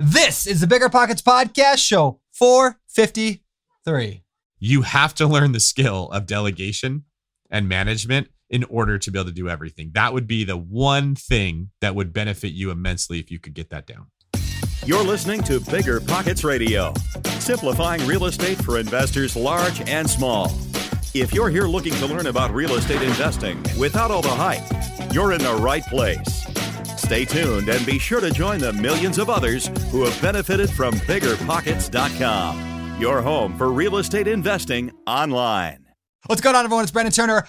This is the Bigger Pockets Podcast Show 453. You have to learn the skill of delegation and management in order to be able to do everything. That would be the one thing that would benefit you immensely if you could get that down. You're listening to Bigger Pockets Radio, simplifying real estate for investors large and small. If you're here looking to learn about real estate investing without all the hype, you're in the right place. Stay tuned and be sure to join the millions of others who have benefited from biggerpockets.com, your home for real estate investing online. What's going on, everyone? It's Brandon Turner,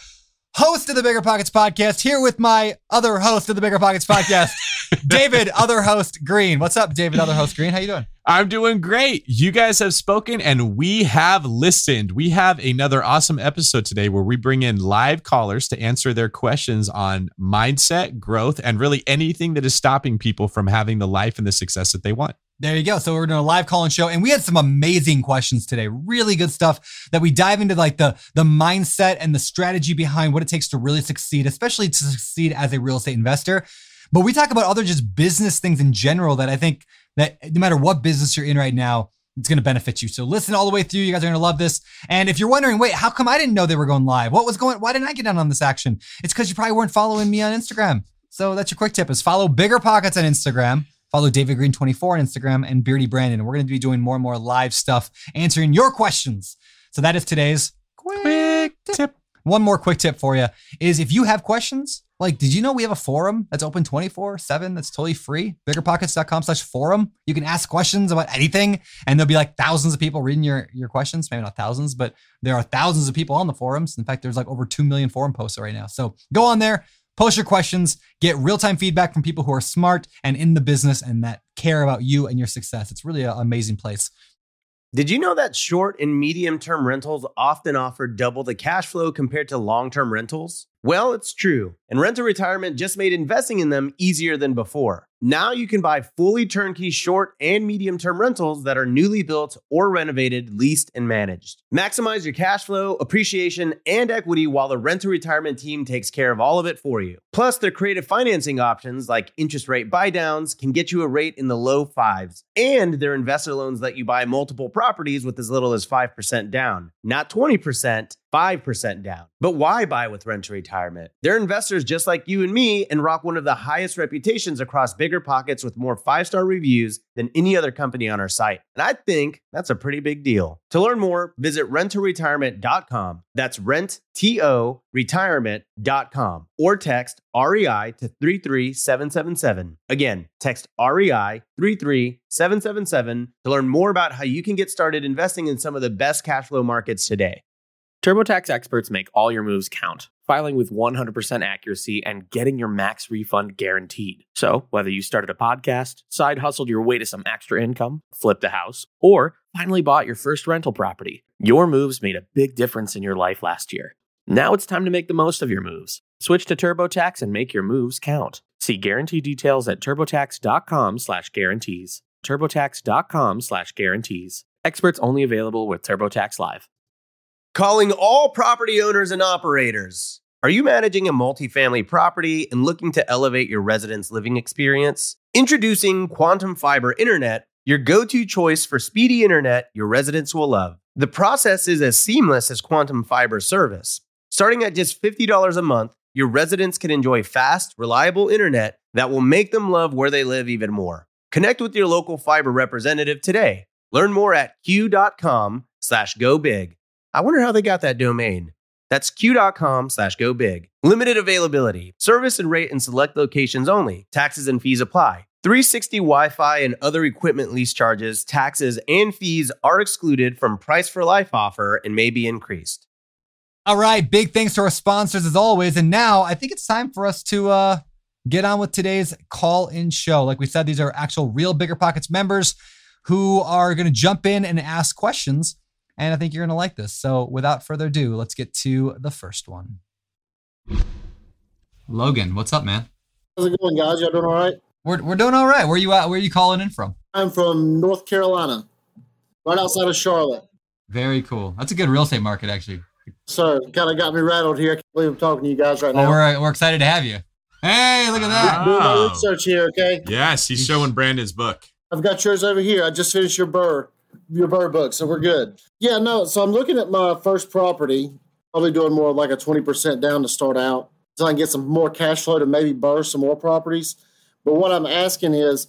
host of the Bigger Pockets Podcast, here with my other host of the Bigger Pockets Podcast, David, other host Greene. What's up, David, other host Greene? How you doing? I'm doing great. You guys have spoken and we have listened. We have another awesome episode today where we bring in live callers to answer their questions on mindset, growth, and really anything that is stopping people from having the life and the success that they want. There you go. So we're doing a live call and show, and we had some amazing questions today. Really good stuff that we dive into, like the the mindset and the strategy behind what it takes to really succeed, especially to succeed as a real estate investor. But we talk about other just business things in general that I think that no matter what business you're in right now, it's going to benefit you. So listen all the way through. You guys are going to love this. And if you're wondering, wait, how come I didn't know they were going live? What was going? Why didn't I get in on this action? It's because you probably weren't following me on Instagram. So that's your quick tip: is follow Bigger Pockets on Instagram. Follow David Greene 24 on Instagram and Beardy Brandon. And we're going to be doing more and more live stuff, answering your questions. So that is today's quick tip. One more quick tip for you is if you have questions, like, did you know we have a forum that's open 24 7 that's totally free? Biggerpockets.com slash forum. You can ask questions about anything, and there'll be like thousands of people reading your, your questions. Maybe not thousands, but there are thousands of people on the forums. In fact, there's like over 2 million forum posts right now. So go on there, post your questions, get real time feedback from people who are smart and in the business and that care about you and your success. It's really an amazing place. Did you know that short and medium term rentals often offer double the cash flow compared to long term rentals? Well, it's true. And Rent to Retirement just made investing in them easier than before. Now you can buy fully turnkey short and medium term rentals that are newly built or renovated, leased, and managed. Maximize your cash flow, appreciation, and equity while the Rent to Retirement team takes care of all of it for you. Plus, their creative financing options like interest rate buydowns can get you a rate in the low fives. And their investor loans let you buy multiple properties with as little as 5% down, not 20%. 5% down. But why buy with Rent to Retirement? They're investors just like you and me and rock one of the highest reputations across bigger pockets with more five star reviews than any other company on our site. And I think that's a pretty big deal. To learn more, visit renttoretirement.com. That's rent, T O, retirement.com or text REI to 33777. Again, text REI 33777 to learn more about how you can get started investing in some of the best cash flow markets today. TurboTax experts make all your moves count, filing with 100% accuracy and getting your max refund guaranteed. So, whether you started a podcast, side hustled your way to some extra income, flipped a house, or finally bought your first rental property, your moves made a big difference in your life last year. Now it's time to make the most of your moves. Switch to TurboTax and make your moves count. See guarantee details at turbotax.com/guarantees. turbotax.com/guarantees. Experts only available with TurboTax Live. Calling all property owners and operators. Are you managing a multifamily property and looking to elevate your residents' living experience? Introducing Quantum Fiber Internet, your go to choice for speedy internet your residents will love. The process is as seamless as Quantum Fiber service. Starting at just $50 a month, your residents can enjoy fast, reliable internet that will make them love where they live even more. Connect with your local fiber representative today. Learn more at q.com slash go big. I wonder how they got that domain. That's q.com slash go big. Limited availability. Service and rate in select locations only. Taxes and fees apply. 360 Wi Fi and other equipment lease charges, taxes, and fees are excluded from price for life offer and may be increased. All right. Big thanks to our sponsors as always. And now I think it's time for us to uh, get on with today's call in show. Like we said, these are actual real Bigger Pockets members who are going to jump in and ask questions. And I think you're going to like this. So without further ado, let's get to the first one. Logan, what's up, man? How's it going, guys? Y'all doing all right? We're, we're doing all right. Where are you at? Where are you calling in from? I'm from North Carolina, right outside of Charlotte. Very cool. That's a good real estate market, actually. So, kind of got me rattled here. I can't believe I'm talking to you guys right Oh, now. we're, we're excited to have you. Hey, look at that. Doing my research here, okay? Yes, he's showing Brandon's book. I've got yours over here. I just finished your BRRRR, your bird book, so we're good. Yeah, no. So I'm looking at my first property. Probably doing more like a 20% down to start out, so I can get some more cash flow to maybe BRRRR some more properties. But what I'm asking is,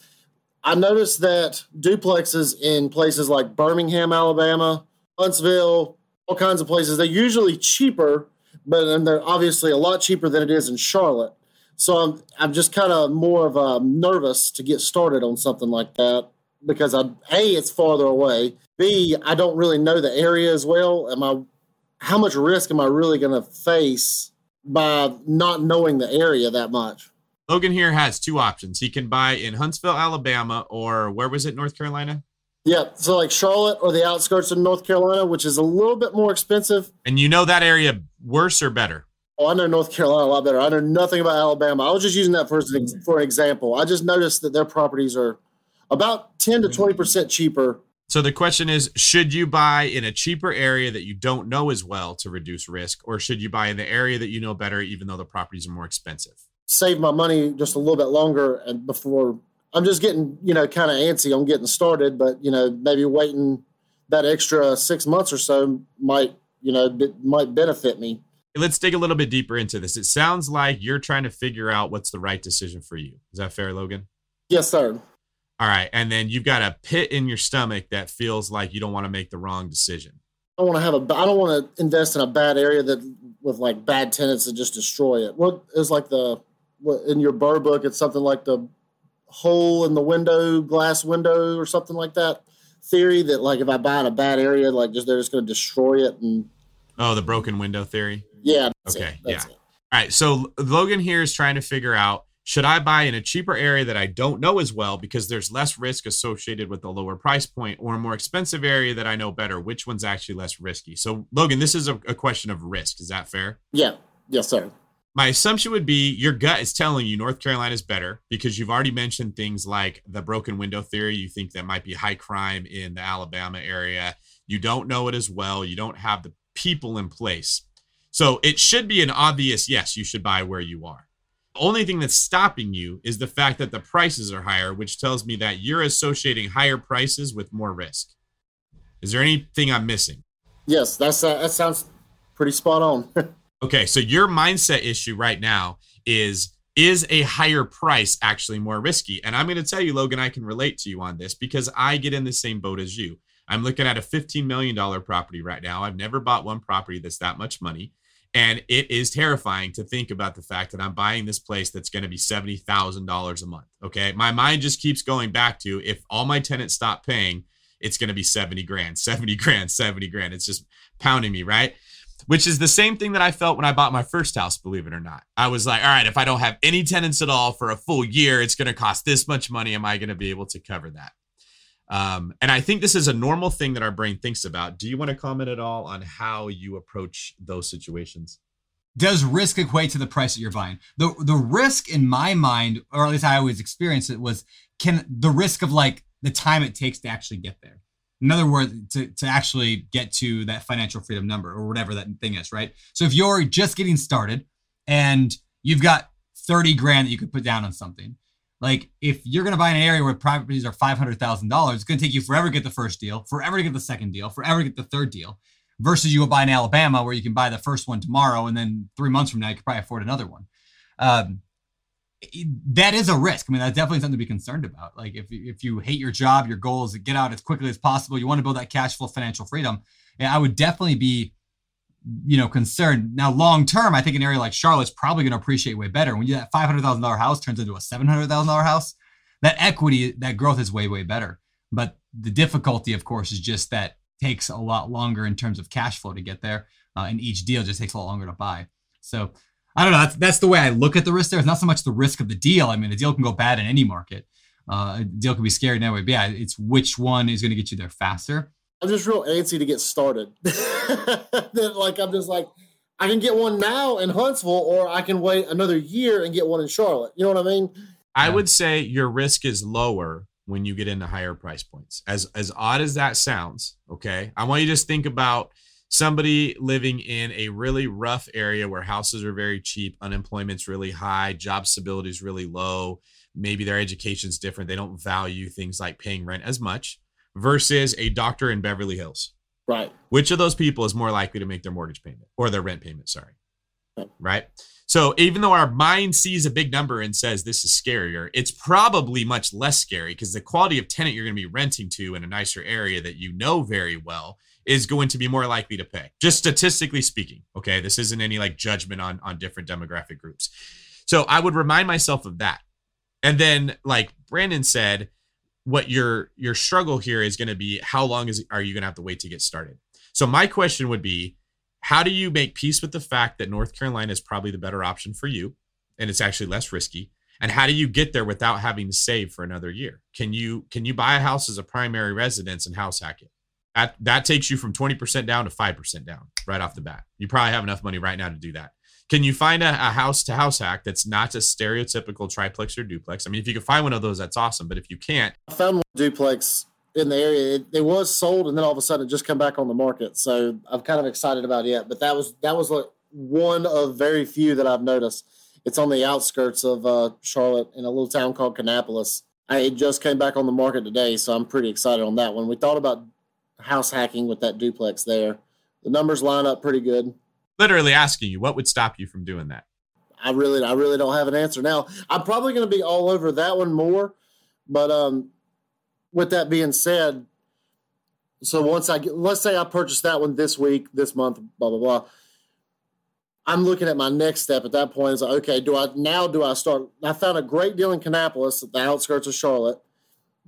I noticed that duplexes in places like Birmingham, Alabama, Huntsville, all kinds of places, they're usually cheaper, but and they're obviously a lot cheaper than it is in Charlotte. So I'm I'm just kind of more of a nervous to get started on something like that because I a it's farther away. B I don't really know the area as well. Am I how much risk am I really going to face by not knowing the area that much? Logan here has two options. He can buy in Huntsville, Alabama, or where was it, North Carolina? Yeah, so like Charlotte or the outskirts of North Carolina, which is a little bit more expensive. And you know that area worse or better? Oh, I know North Carolina a lot better. I know nothing about Alabama. I was just using that for for an example. I just noticed that their properties are about ten to mm-hmm. twenty percent cheaper. So the question is, should you buy in a cheaper area that you don't know as well to reduce risk, or should you buy in the area that you know better, even though the properties are more expensive? Save my money just a little bit longer and before I'm just getting, you know, kind of antsy on getting started, but you know, maybe waiting that extra six months or so might, you know, be, might benefit me. Let's dig a little bit deeper into this. It sounds like you're trying to figure out what's the right decision for you. Is that fair, Logan? Yes, sir. All right, and then you've got a pit in your stomach that feels like you don't want to make the wrong decision. I don't want to have a. I don't want to invest in a bad area that with like bad tenants that just destroy it. What is like the what in your BRRRR book? It's something like the hole in the window, glass window, or something like that theory that like if I buy in a bad area, like just they're just going to destroy it and. Oh, the broken window theory. Yeah. Okay. yeah. It. All right. So Logan here is trying to figure out should I buy in a cheaper area that I don't know as well because there's less risk associated with the lower price point, or a more expensive area that I know better? Which one's actually less risky? So, Logan, this is a, a question of risk. Is that fair? Yeah. Yes, sir my assumption would be your gut is telling you North Carolina is better because you've already mentioned things like the broken window theory. You think that might be high crime in the Alabama area. You don't know it as well. You don't have the people in place. So it should be an obvious yes, you should buy where you are. Only thing that's stopping you is the fact that the prices are higher, which tells me that you're associating higher prices with more risk. Is there anything I'm missing? Yes, that's uh, that sounds pretty spot on. Okay, so your mindset issue right now is is a higher price actually more risky? And I'm going to tell you, Logan, I can relate to you on this because I get in the same boat as you. I'm looking at a $15 million property right now. I've never bought one property that's that much money. And it is terrifying to think about the fact that I'm buying this place that's going to be $70,000 a month. Okay. My mind just keeps going back to if all my tenants stop paying, it's going to be 70 grand, 70 grand, 70 grand. It's just pounding me, right? which is the same thing that I felt when I bought my first house, believe it or not. I was like, all right, if I don't have any tenants at all for a full year, it's going to cost this much money. Am I going to be able to cover that? Um, and I think this is a normal thing that our brain thinks about. Do you want to comment at all on how you approach those situations? Does risk equate to the price that you're buying? The the risk in my mind, or at least I always experienced it, was can the risk of like the time it takes to actually get there in other words to, to actually get to that financial freedom number or whatever that thing is right so if you're just getting started and you've got 30 grand that you could put down on something like if you're going to buy an area where properties are $500000 it's going to take you forever to get the first deal forever to get the second deal forever to get the third deal versus you go buy in alabama where you can buy the first one tomorrow and then three months from now you could probably afford another one um, that is a risk. I mean, that's definitely something to be concerned about. Like if if you hate your job, your goal is to get out as quickly as possible. You want to build that cash flow, financial freedom. And I would definitely be, you know, concerned. Now, long term, I think an area like Charlotte's probably going to appreciate way better. When you that five hundred thousand dollar house turns into a seven hundred thousand dollar house, that equity, that growth is way way better. But the difficulty, of course, is just that takes a lot longer in terms of cash flow to get there, uh, and each deal just takes a lot longer to buy. So I don't know. That's that's the way I look at the risk there. It's not so much the risk of the deal. I mean, a deal can go bad in any market. Uh, a deal can be scary in any way. But yeah, it's which one is going to get you there faster. I'm just real antsy to get started. like I'm just like I can get one now in Huntsville, or I can wait another year and get one in Charlotte. You know what I mean? I would say your risk is lower when you get into higher price points. As as odd as that sounds, okay. I want you to just think about somebody living in a really rough area where houses are very cheap, unemployment's really high, job stability is really low, maybe their education's different. They don't value things like paying rent as much versus a doctor in Beverly Hills. Right. Which of those people is more likely to make their mortgage payment or their rent payment? Sorry. Right. Right. So even though our mind sees a big number and says this is scarier, it's probably much less scary because the quality of tenant you're going to be renting to in a nicer area that you know very well is going to be more likely to pay. Just statistically speaking. Okay. This isn't any like judgment on on different demographic groups. So I would remind myself of that. And then like Brandon said, what your your struggle here is going to be how long is are you going to have to wait to get started? So my question would be how do you make peace with the fact that north carolina is probably the better option for you and it's actually less risky? And how do you get there without having to save for another year? Can you can you buy a house as a primary residence and house hack it? That that takes you from 20% down to 5% down right off the bat. You probably have enough money right now to do that can you find a, house to house hack that's not a stereotypical triplex or duplex? I mean, if you can find one of those, that's awesome. But if you can't, I found one duplex in the area. It, it was sold, and then all of a sudden, it just come back on the market. So I'm kind of excited about it. But that was that was like one of very few that I've noticed. It's on the outskirts of uh, Charlotte in a little town called Kannapolis. I, it just came back on the market today, so I'm pretty excited on that one. We thought about house hacking with that duplex there. The numbers line up pretty good literally asking you what would stop you from doing that? I really i really don't have an answer. Now i'm probably going to be all over that one more but um with that being said so once i get let's say i purchase that one this week this month blah blah blah. I'm looking at my next step at that point. Is like, okay do i now do i start i found a great deal in Kannapolis at the outskirts of charlotte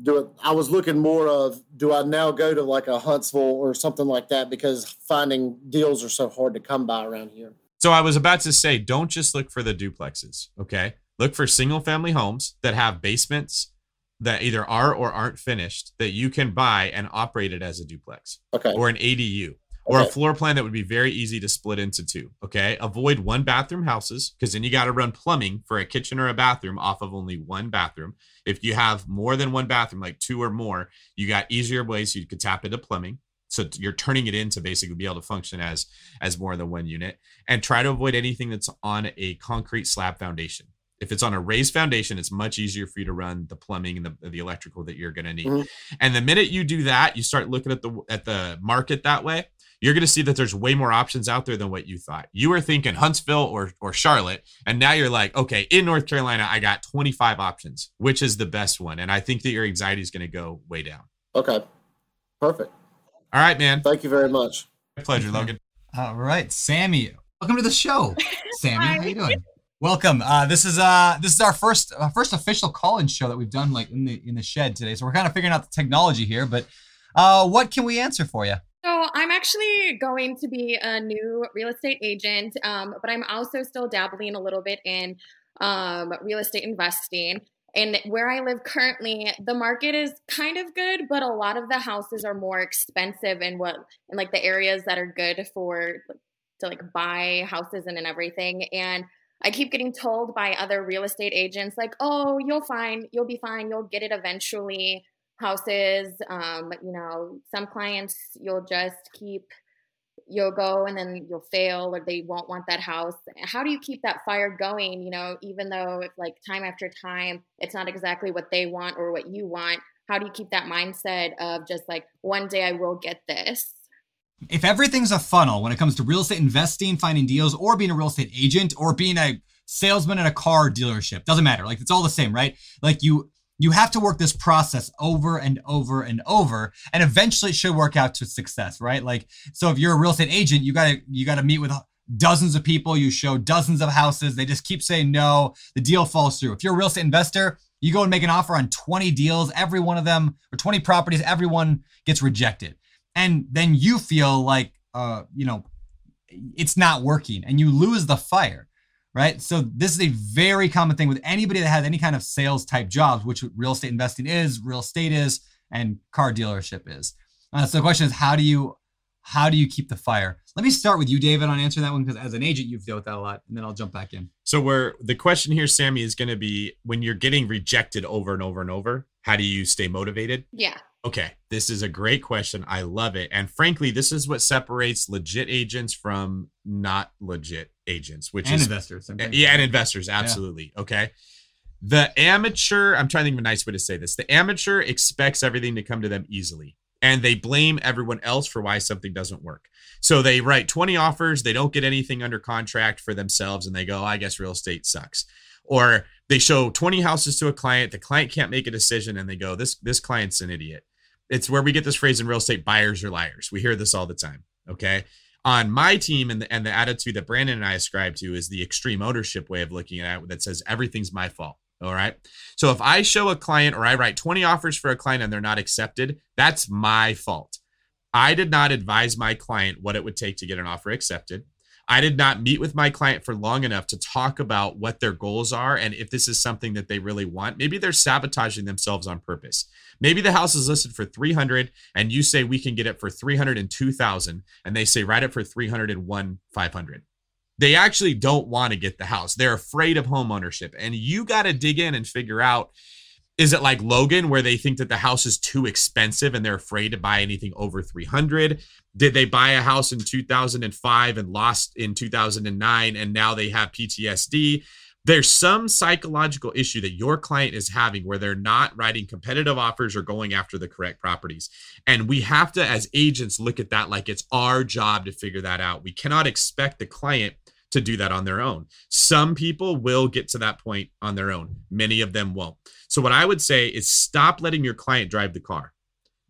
do it i was looking more of do i now go to like a huntsville or something like that? Because finding deals are so hard to come by around here. So i was about to say don't just look for the duplexes okay? Look for single family homes that have basements that either are or aren't finished that you can buy and operate it as a duplex okay. or an adu or okay. a floor plan that would be very easy to split into two. Okay. Avoid one bathroom houses because then you got to run plumbing for a kitchen or a bathroom off of only one bathroom. If you have more than one bathroom, like two or more, you got easier ways you could tap into plumbing. So you're turning it in to basically be able to function as as more than one unit and try to avoid anything that's on a concrete slab foundation. If it's on a raised foundation, it's much easier for you to run the plumbing and the, the electrical that you're going to need. Mm-hmm. And the minute you do that, you start looking at the at the market that way you're going to see that there's way more options out there than what you thought. You were thinking Huntsville or or Charlotte, and now you're like, okay, in North Carolina, I got 25 options. Which is the best one? And I think that your anxiety is going to go way down. Okay, perfect. All right, man. Thank you very much. My pleasure, Logan. All right, Sammy, welcome to the show. Sammy, how you doing? Welcome. Uh, this is uh, this is our first uh, first official call-in show that we've done like in the in the shed today. So we're kind of figuring out the technology here, but uh, what can we answer for you? So I'm actually going to be a new real estate agent, um, but I'm also still dabbling a little bit in um, real estate investing. And where I live currently, the market is kind of good, but a lot of the houses are more expensive in what in like the areas that are good for to like buy houses and, and everything. And I keep getting told by other real estate agents like, "Oh, you'll find, you'll be fine, you'll get it eventually." Houses. Um, you know, some clients you'll just keep, you'll go and then you'll fail or they won't want that house. How do you keep that fire going? You know, even though like time after time, it's not exactly what they want or what you want. How do you keep that mindset of just like one day I will get this? If everything's a funnel when it comes to real estate investing, finding deals, or being a real estate agent, or being a salesman at a car dealership, doesn't matter. Like it's all the same, right? Like you you have to work this process over and over and over and eventually it should work out to success right? Like so if you're a real estate agent you gotta you gotta meet with dozens of people. You show dozens of houses. They just keep saying no. The deal falls through. If you're a real estate investor you go and make an offer on 20 deals every one of them or 20 properties everyone gets rejected. And then you feel like uh you know it's not working and you lose the fire right? So this is a very common thing with anybody that has any kind of sales type jobs, which real estate investing is, real estate is, and car dealership is. Uh, so the question is, how do you how do you keep the fire? Let me start with you, David, on answering that one because as an agent, you've dealt with that a lot, and then I'll jump back in. So where the question here, Sammy, is going to be when you're getting rejected over and over and over, how do you stay motivated? Yeah. Okay, this is a great question. I love it. And frankly, this is what separates legit agents from not legit agents, which and is investors. Yeah, and investors, absolutely. Yeah. Okay. the amateur, I'm trying to think of a nice way to say this. The amateur expects everything to come to them easily and they blame everyone else for why something doesn't work. So they write 20 offers, they don't get anything under contract for themselves, and they go, I guess real estate sucks. Or they show 20 houses to a client, the client can't make a decision, and they go, This this client's an idiot. It's where we get this phrase in real estate, buyers are liars. We hear this all the time. Okay. On my team and the, and the attitude that Brandon and I ascribe to is the extreme ownership way of looking at it that says everything's my fault. All right. So if I show a client or I write 20 offers for a client and they're not accepted, that's my fault. I did not advise my client what it would take to get an offer accepted. I did not meet with my client for long enough to talk about what their goals are and if this is something that they really want. Maybe they're sabotaging themselves on purpose. Maybe the house is listed for 300 and you say we can get it for 302,000 and they say write it for 301 500 they actually don't want to get the house. They're afraid of home ownership. And you got to dig in and figure out is it like Logan where they think that the house is too expensive and they're afraid to buy anything over 300? Did they buy a house in 2005 and lost in 2009 and now they have PTSD? There's some psychological issue that your client is having where they're not writing competitive offers or going after the correct properties. And we have to, as agents, look at that like it's our job to figure that out. We cannot expect the client to do that on their own. Some people will get to that point on their own, many of them won't. So, what I would say is stop letting your client drive the car.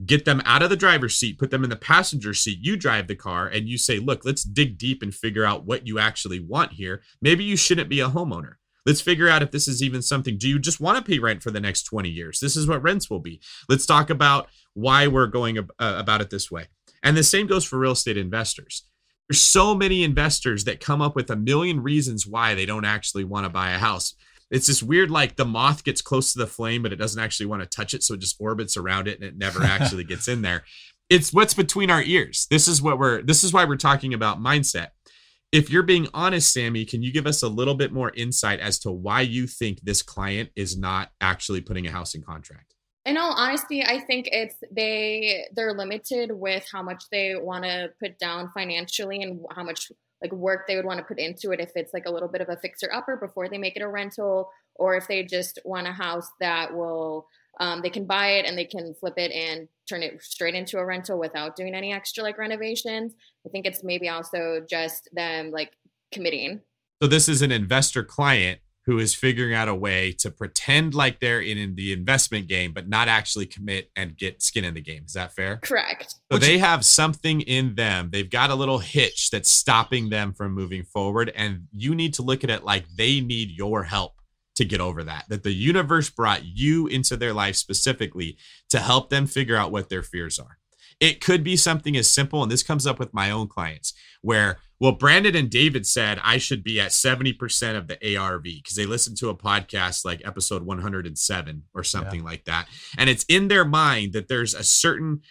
Get them out of the driver's seat, put them in the passenger seat. You drive the car and you say, look, let's dig deep and figure out what you actually want here. Maybe you shouldn't be a homeowner. Let's figure out if this is even something. Do you just want to pay rent for the next 20 years? This is what rents will be. Let's talk about why we're going uh, about it this way. And the same goes for real estate investors there's so many investors that come up with a million reasons why they don't actually want to buy a house. It's this weird, like the moth gets close to the flame, but it doesn't actually want to touch it. So it just orbits around it and it never actually gets in there. It's what's between our ears. This is what we're, this is why we're talking about mindset. If you're being honest, Sammy, can you give us a little bit more insight as to why you think this client is not actually putting a house in contract? In all honesty i think it's they they're limited with how much they want to put down financially and how much like work they would want to put into it. If it's like a little bit of a fixer upper before they make it a rental or if they just want a house that will um, they can buy it and they can flip it and turn it straight into a rental without doing any extra like renovations. I think it's maybe also just them like committing. So this is an investor client who is figuring out a way to pretend like they're in, in the investment game, but not actually commit and get skin in the game. Is that fair? Correct. So Which they have something in them. They've got a little hitch that's stopping them from moving forward. And you need to look at it like they need your help to get over that. That the universe brought you into their life specifically to help them figure out what their fears are. It could be something as simple, and this comes up with my own clients, where, well, Brandon and David said I should be at 70% of the ARV because they listened to a podcast like episode 107 or something yeah. like that. And it's in their mind that there's a certain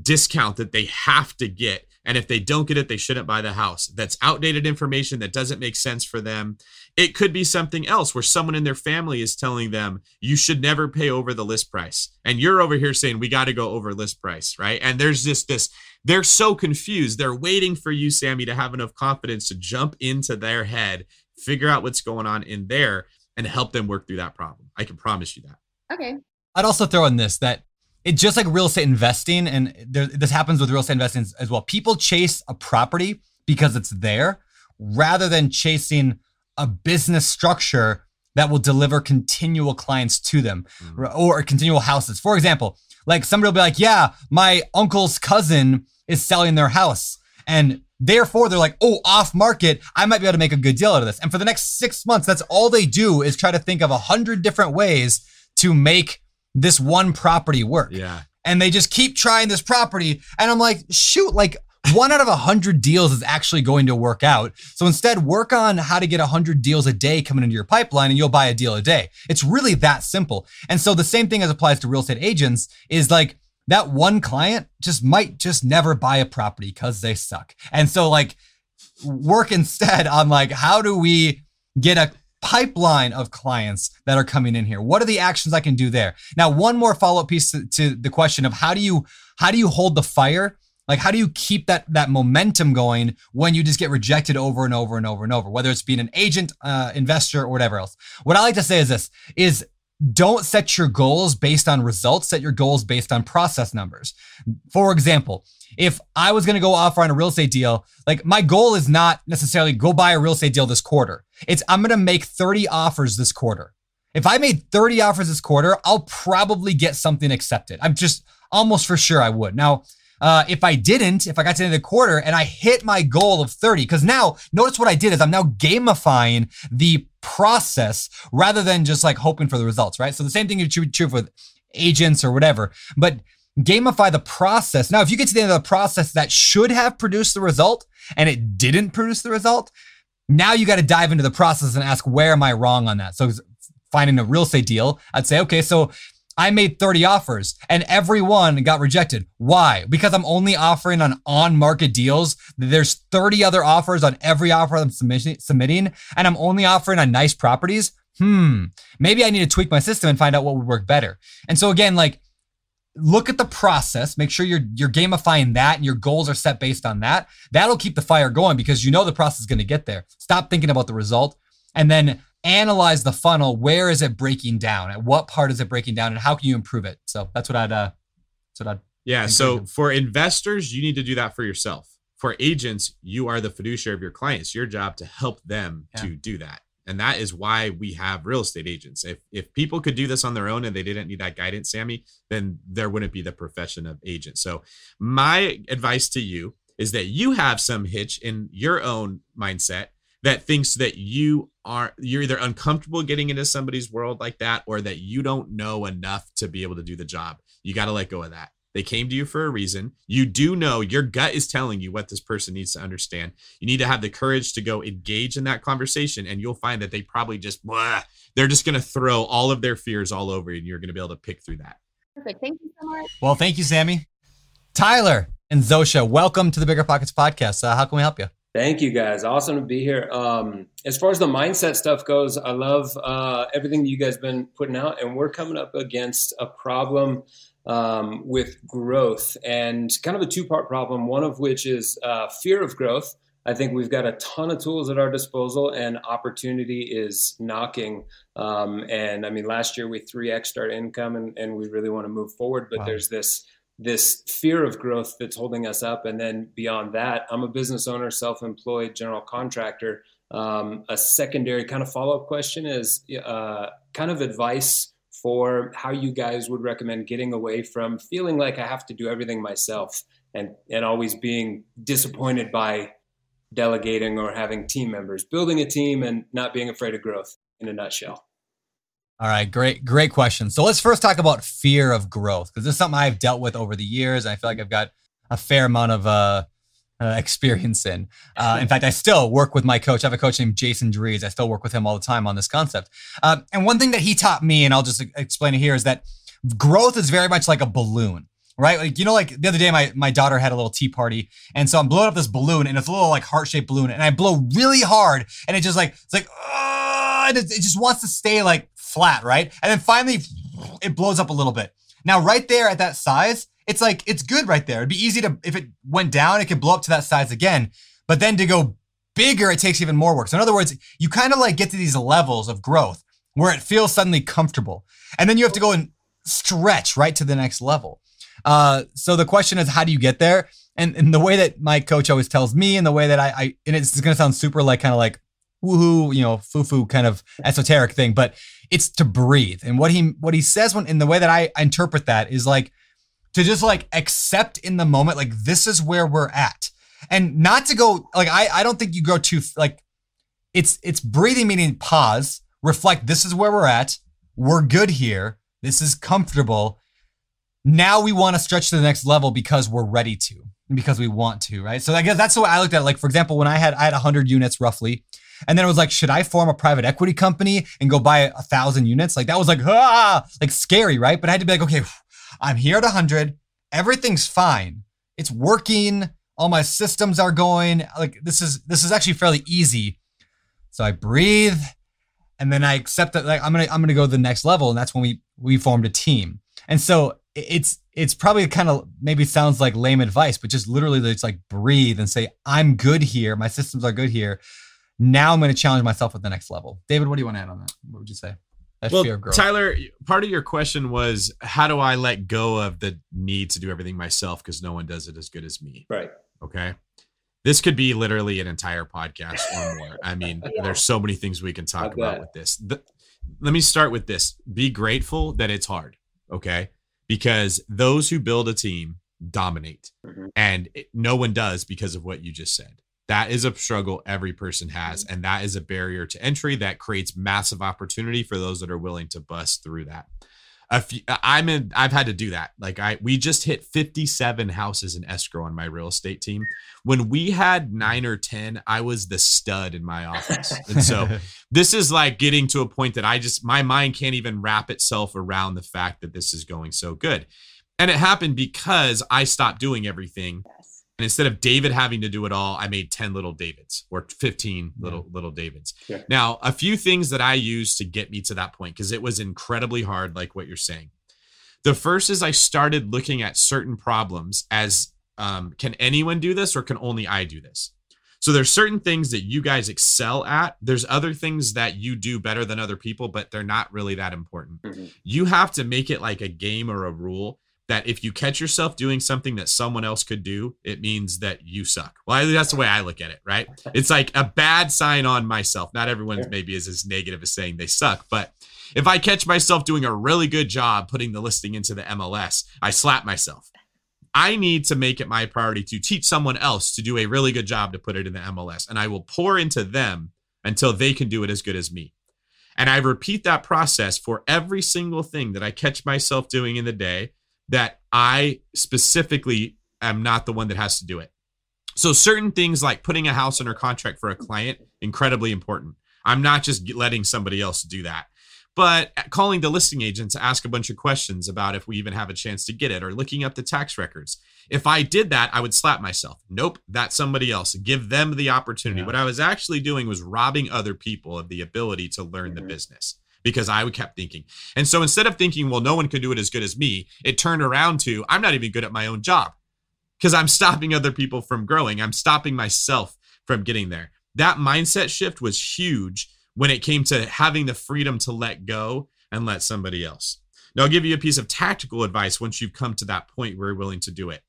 discount that they have to get and if they don't get it, they shouldn't buy the house. That's outdated information that doesn't make sense for them. It could be something else where someone in their family is telling them, you should never pay over the list price. And you're over here saying, we got to go over list price, right? And there's just this, they're so confused. They're waiting for you, Sammy, to have enough confidence to jump into their head, figure out what's going on in there, and help them work through that problem. I can promise you that. Okay. I'd also throw in this that it's just like real estate investing, and there, this happens with real estate investing as well. People chase a property because it's there, rather than chasing a business structure that will deliver continual clients to them mm. or continual houses. For example, like somebody will be like, "Yeah, my uncle's cousin is selling their house," and therefore they're like, "Oh, off market, I might be able to make a good deal out of this." And for the next six months, that's all they do is try to think of a hundred different ways to make this one property work. Yeah. And they just keep trying this property. And I'm like, shoot, like one out of a hundred deals is actually going to work out. So instead, work on how to get a hundred deals a day coming into your pipeline and you'll buy a deal a day. It's really that simple. And so the same thing as applies to real estate agents is like that one client just might just never buy a property because they suck. And so like work instead on like, how do we get a pipeline of clients that are coming in here? What are the actions I can do there? Now, one more follow up piece to, to, the question of how do you how do you hold the fire Like, how do you keep that that momentum going when you just get rejected over and over and over and over, whether it's being an agent, uh, investor, or whatever else? What I like to say is this: is don't set your goals based on results. Set your goals based on process numbers. For example, if I was going to go offer on a real estate deal, like my goal is not necessarily go buy a real estate deal this quarter. It's I'm going to make 30 offers this quarter. If I made 30 offers this quarter, I'll probably get something accepted. I'm just almost for sure I would. Now, uh, if I didn't, if I got to the end of the quarter and I hit my goal of 30, because now notice what I did is I'm now gamifying the process rather than just like hoping for the results, right? So the same thing true, true with agents or whatever, but gamify the process. Now, if you get to the end of the process that should have produced the result and it didn't produce the result, now you got to dive into the process and ask, where am I wrong on that? So finding a real estate deal, I'd say, okay, so I made 30 offers and every one got rejected. Why? Because I'm only offering on on market deals. There's 30 other offers on every offer I'm submitting, and I'm only offering on nice properties. Hmm, maybe I need to tweak my system and find out what would work better. And so, again, like, look at the process, make sure you're you're gamifying that and your goals are set based on that. That'll keep the fire going because you know the process is going to get there. Stop thinking about the result and then analyze the funnel. Where is it breaking down? At what part is it breaking down, and how can you improve it? So that's what I'd. Uh, that's what I'd. Yeah. So for investors, you need to do that for yourself. For agents, you are the fiduciary of your clients. Your job to help them yeah. to do that. And that is why we have real estate agents. If if people could do this on their own and they didn't need that guidance, Sammy, then there wouldn't be the profession of agent. So my advice to you is that you have some hitch in your own mindset that thinks that you are you're either uncomfortable getting into somebody's world like that or that you don't know enough to be able to do the job. You got to let go of that. They came to you for a reason. You do know your gut is telling you what this person needs to understand. You need to have the courage to go engage in that conversation, and you'll find that they probably just, blah, they're just going to throw all of their fears all over you, and you're going to be able to pick through that. Perfect. Thank you so much. Well, thank you, Sammy. Tyler and Zosha, welcome to the Bigger Pockets podcast. Uh, how can we help you? Thank you guys. Awesome to be here. Um, as far as the mindset stuff goes, I love uh, everything you guys been putting out, and we're coming up against a problem um, with growth and kind of a two part problem. One of which is uh, fear of growth. I think we've got a ton of tools at our disposal, and opportunity is knocking. Um, and I mean, last year we 3x our income, and, and we really want to move forward, but wow. there's this this fear of growth that's holding us up. And then beyond that, I'm a business owner, self employed general contractor. Um, a secondary kind of follow up question is uh, kind of advice for how you guys would recommend getting away from feeling like I have to do everything myself and, and always being disappointed by delegating or having team members, building a team and not being afraid of growth in a nutshell. All right, great, great question. So let's first talk about fear of growth because this is something I've dealt with over the years. And I feel like I've got a fair amount of uh, uh, experience in. Uh, in fact, I still work with my coach. I have a coach named Jason Drees. I still work with him all the time on this concept. Uh, and one thing that he taught me, and I'll just explain it here, is that growth is very much like a balloon right? Like, you know, like the other day, my, my daughter had a little tea party. And so I'm blowing up this balloon and it's a little like heart shaped balloon. And I blow really hard. And it just like, it's like, uh, it just wants to stay like flat, right? And then finally it blows up a little bit. Now, right there at that size, it's like it's good right there. It'd be easy to if it went down, it could blow up to that size again. But then to go bigger, it takes even more work. So in other words, you kind of like get to these levels of growth where it feels suddenly comfortable, and then you have to go and stretch right to the next level. Uh, so the question is, how do you get there? And, and the way that my coach always tells me, and the way that I, I and it's going to sound super like kind of like woohoo, you know, foo-foo kind of esoteric thing, but it's to breathe. And what he what he says when in the way that I interpret that is like to just like accept in the moment, like this is where we're at. And not to go like I I don't think you go too like it's it's breathing meaning pause, reflect this is where we're at. We're good here. This is comfortable. Now we want to stretch to the next level because we're ready to because we want to, right? So I guess that's the way I looked at it. Like, for example, when I had I had 100 units roughly, and then it was like, should I form a private equity company and go buy a thousand units? Like that was like, ah, like scary, right? But I had to be like, okay, I'm here at 100. Everything's fine. It's working. All my systems are going. Like this is this is actually fairly easy. So I breathe, and then I accept that like I'm gonna I'm gonna go to the next level, and that's when we we formed a team. And so it's it's probably kind of maybe sounds like lame advice, but just literally it's like breathe and say, I'm good here. My systems are good here. Now I'm going to challenge myself at the next level. David, what do you want to add on that? What would you say? That well, fear of growth. Tyler, part of your question was how do I let go of the need to do everything myself because no one does it as good as me? Right. Okay. This could be literally an entire podcast or more. I mean, Yeah. there's so many things we can talk about with this. The- let me start with this. Be grateful that it's hard. Okay. Because those who build a team dominate Mhm. and it- no one does because of what you just said. That is a struggle every person has. Mm-hmm. And that is a barrier to entry that creates massive opportunity for those that are willing to bust through that. A few, I'm in, I've had to do that. Like I, we just hit 57 houses in escrow on my real estate team. When we had nine or 10, I was the stud in my office. And so this is like getting to a point that I just my mind can't even wrap itself around the fact that this is going so good. And it happened because I stopped doing everything. And instead of David having to do it all, I made 10 little Davids or 15 little little Davids. Yeah. Now, a few things that I used to get me to that point because it was incredibly hard like what you're saying. The first is I started looking at certain problems as um, can anyone do this or can only I do this? So there's certain things that you guys excel at. There's other things that you do better than other people, but they're not really that important. Mhm. You have to make it like a game or a rule that if you catch yourself doing something that someone else could do, it means that you suck. Well, that's the way I look at it, right? It's like a bad sign on myself. Not everyone maybe is as negative as saying they suck, but if I catch myself doing a really good job putting the listing into the MLS, I slap myself. I need to make it my priority to teach someone else to do a really good job to put it in the MLS. And I will pour into them until they can do it as good as me. And I repeat that process for every single thing that I catch myself doing in the day that I specifically am not the one that has to do it. So certain things like putting a house under contract for a client, incredibly important. I'm not just letting somebody else do that. But calling the listing agent to ask a bunch of questions about if we even have a chance to get it or looking up the tax records. If I did that, I would slap myself. Nope, that's somebody else. Give them the opportunity. Yeah. What I was actually doing was robbing other people of the ability to learn the Mhm. business because I kept thinking. And so instead of thinking, well, no one can do it as good as me, it turned around to I'm not even good at my own job because I'm stopping other people from growing. I'm stopping myself from getting there. That mindset shift was huge when it came to having the freedom to let go and let somebody else. Now, I'll give you a piece of tactical advice once you've come to that point where you're willing to do it.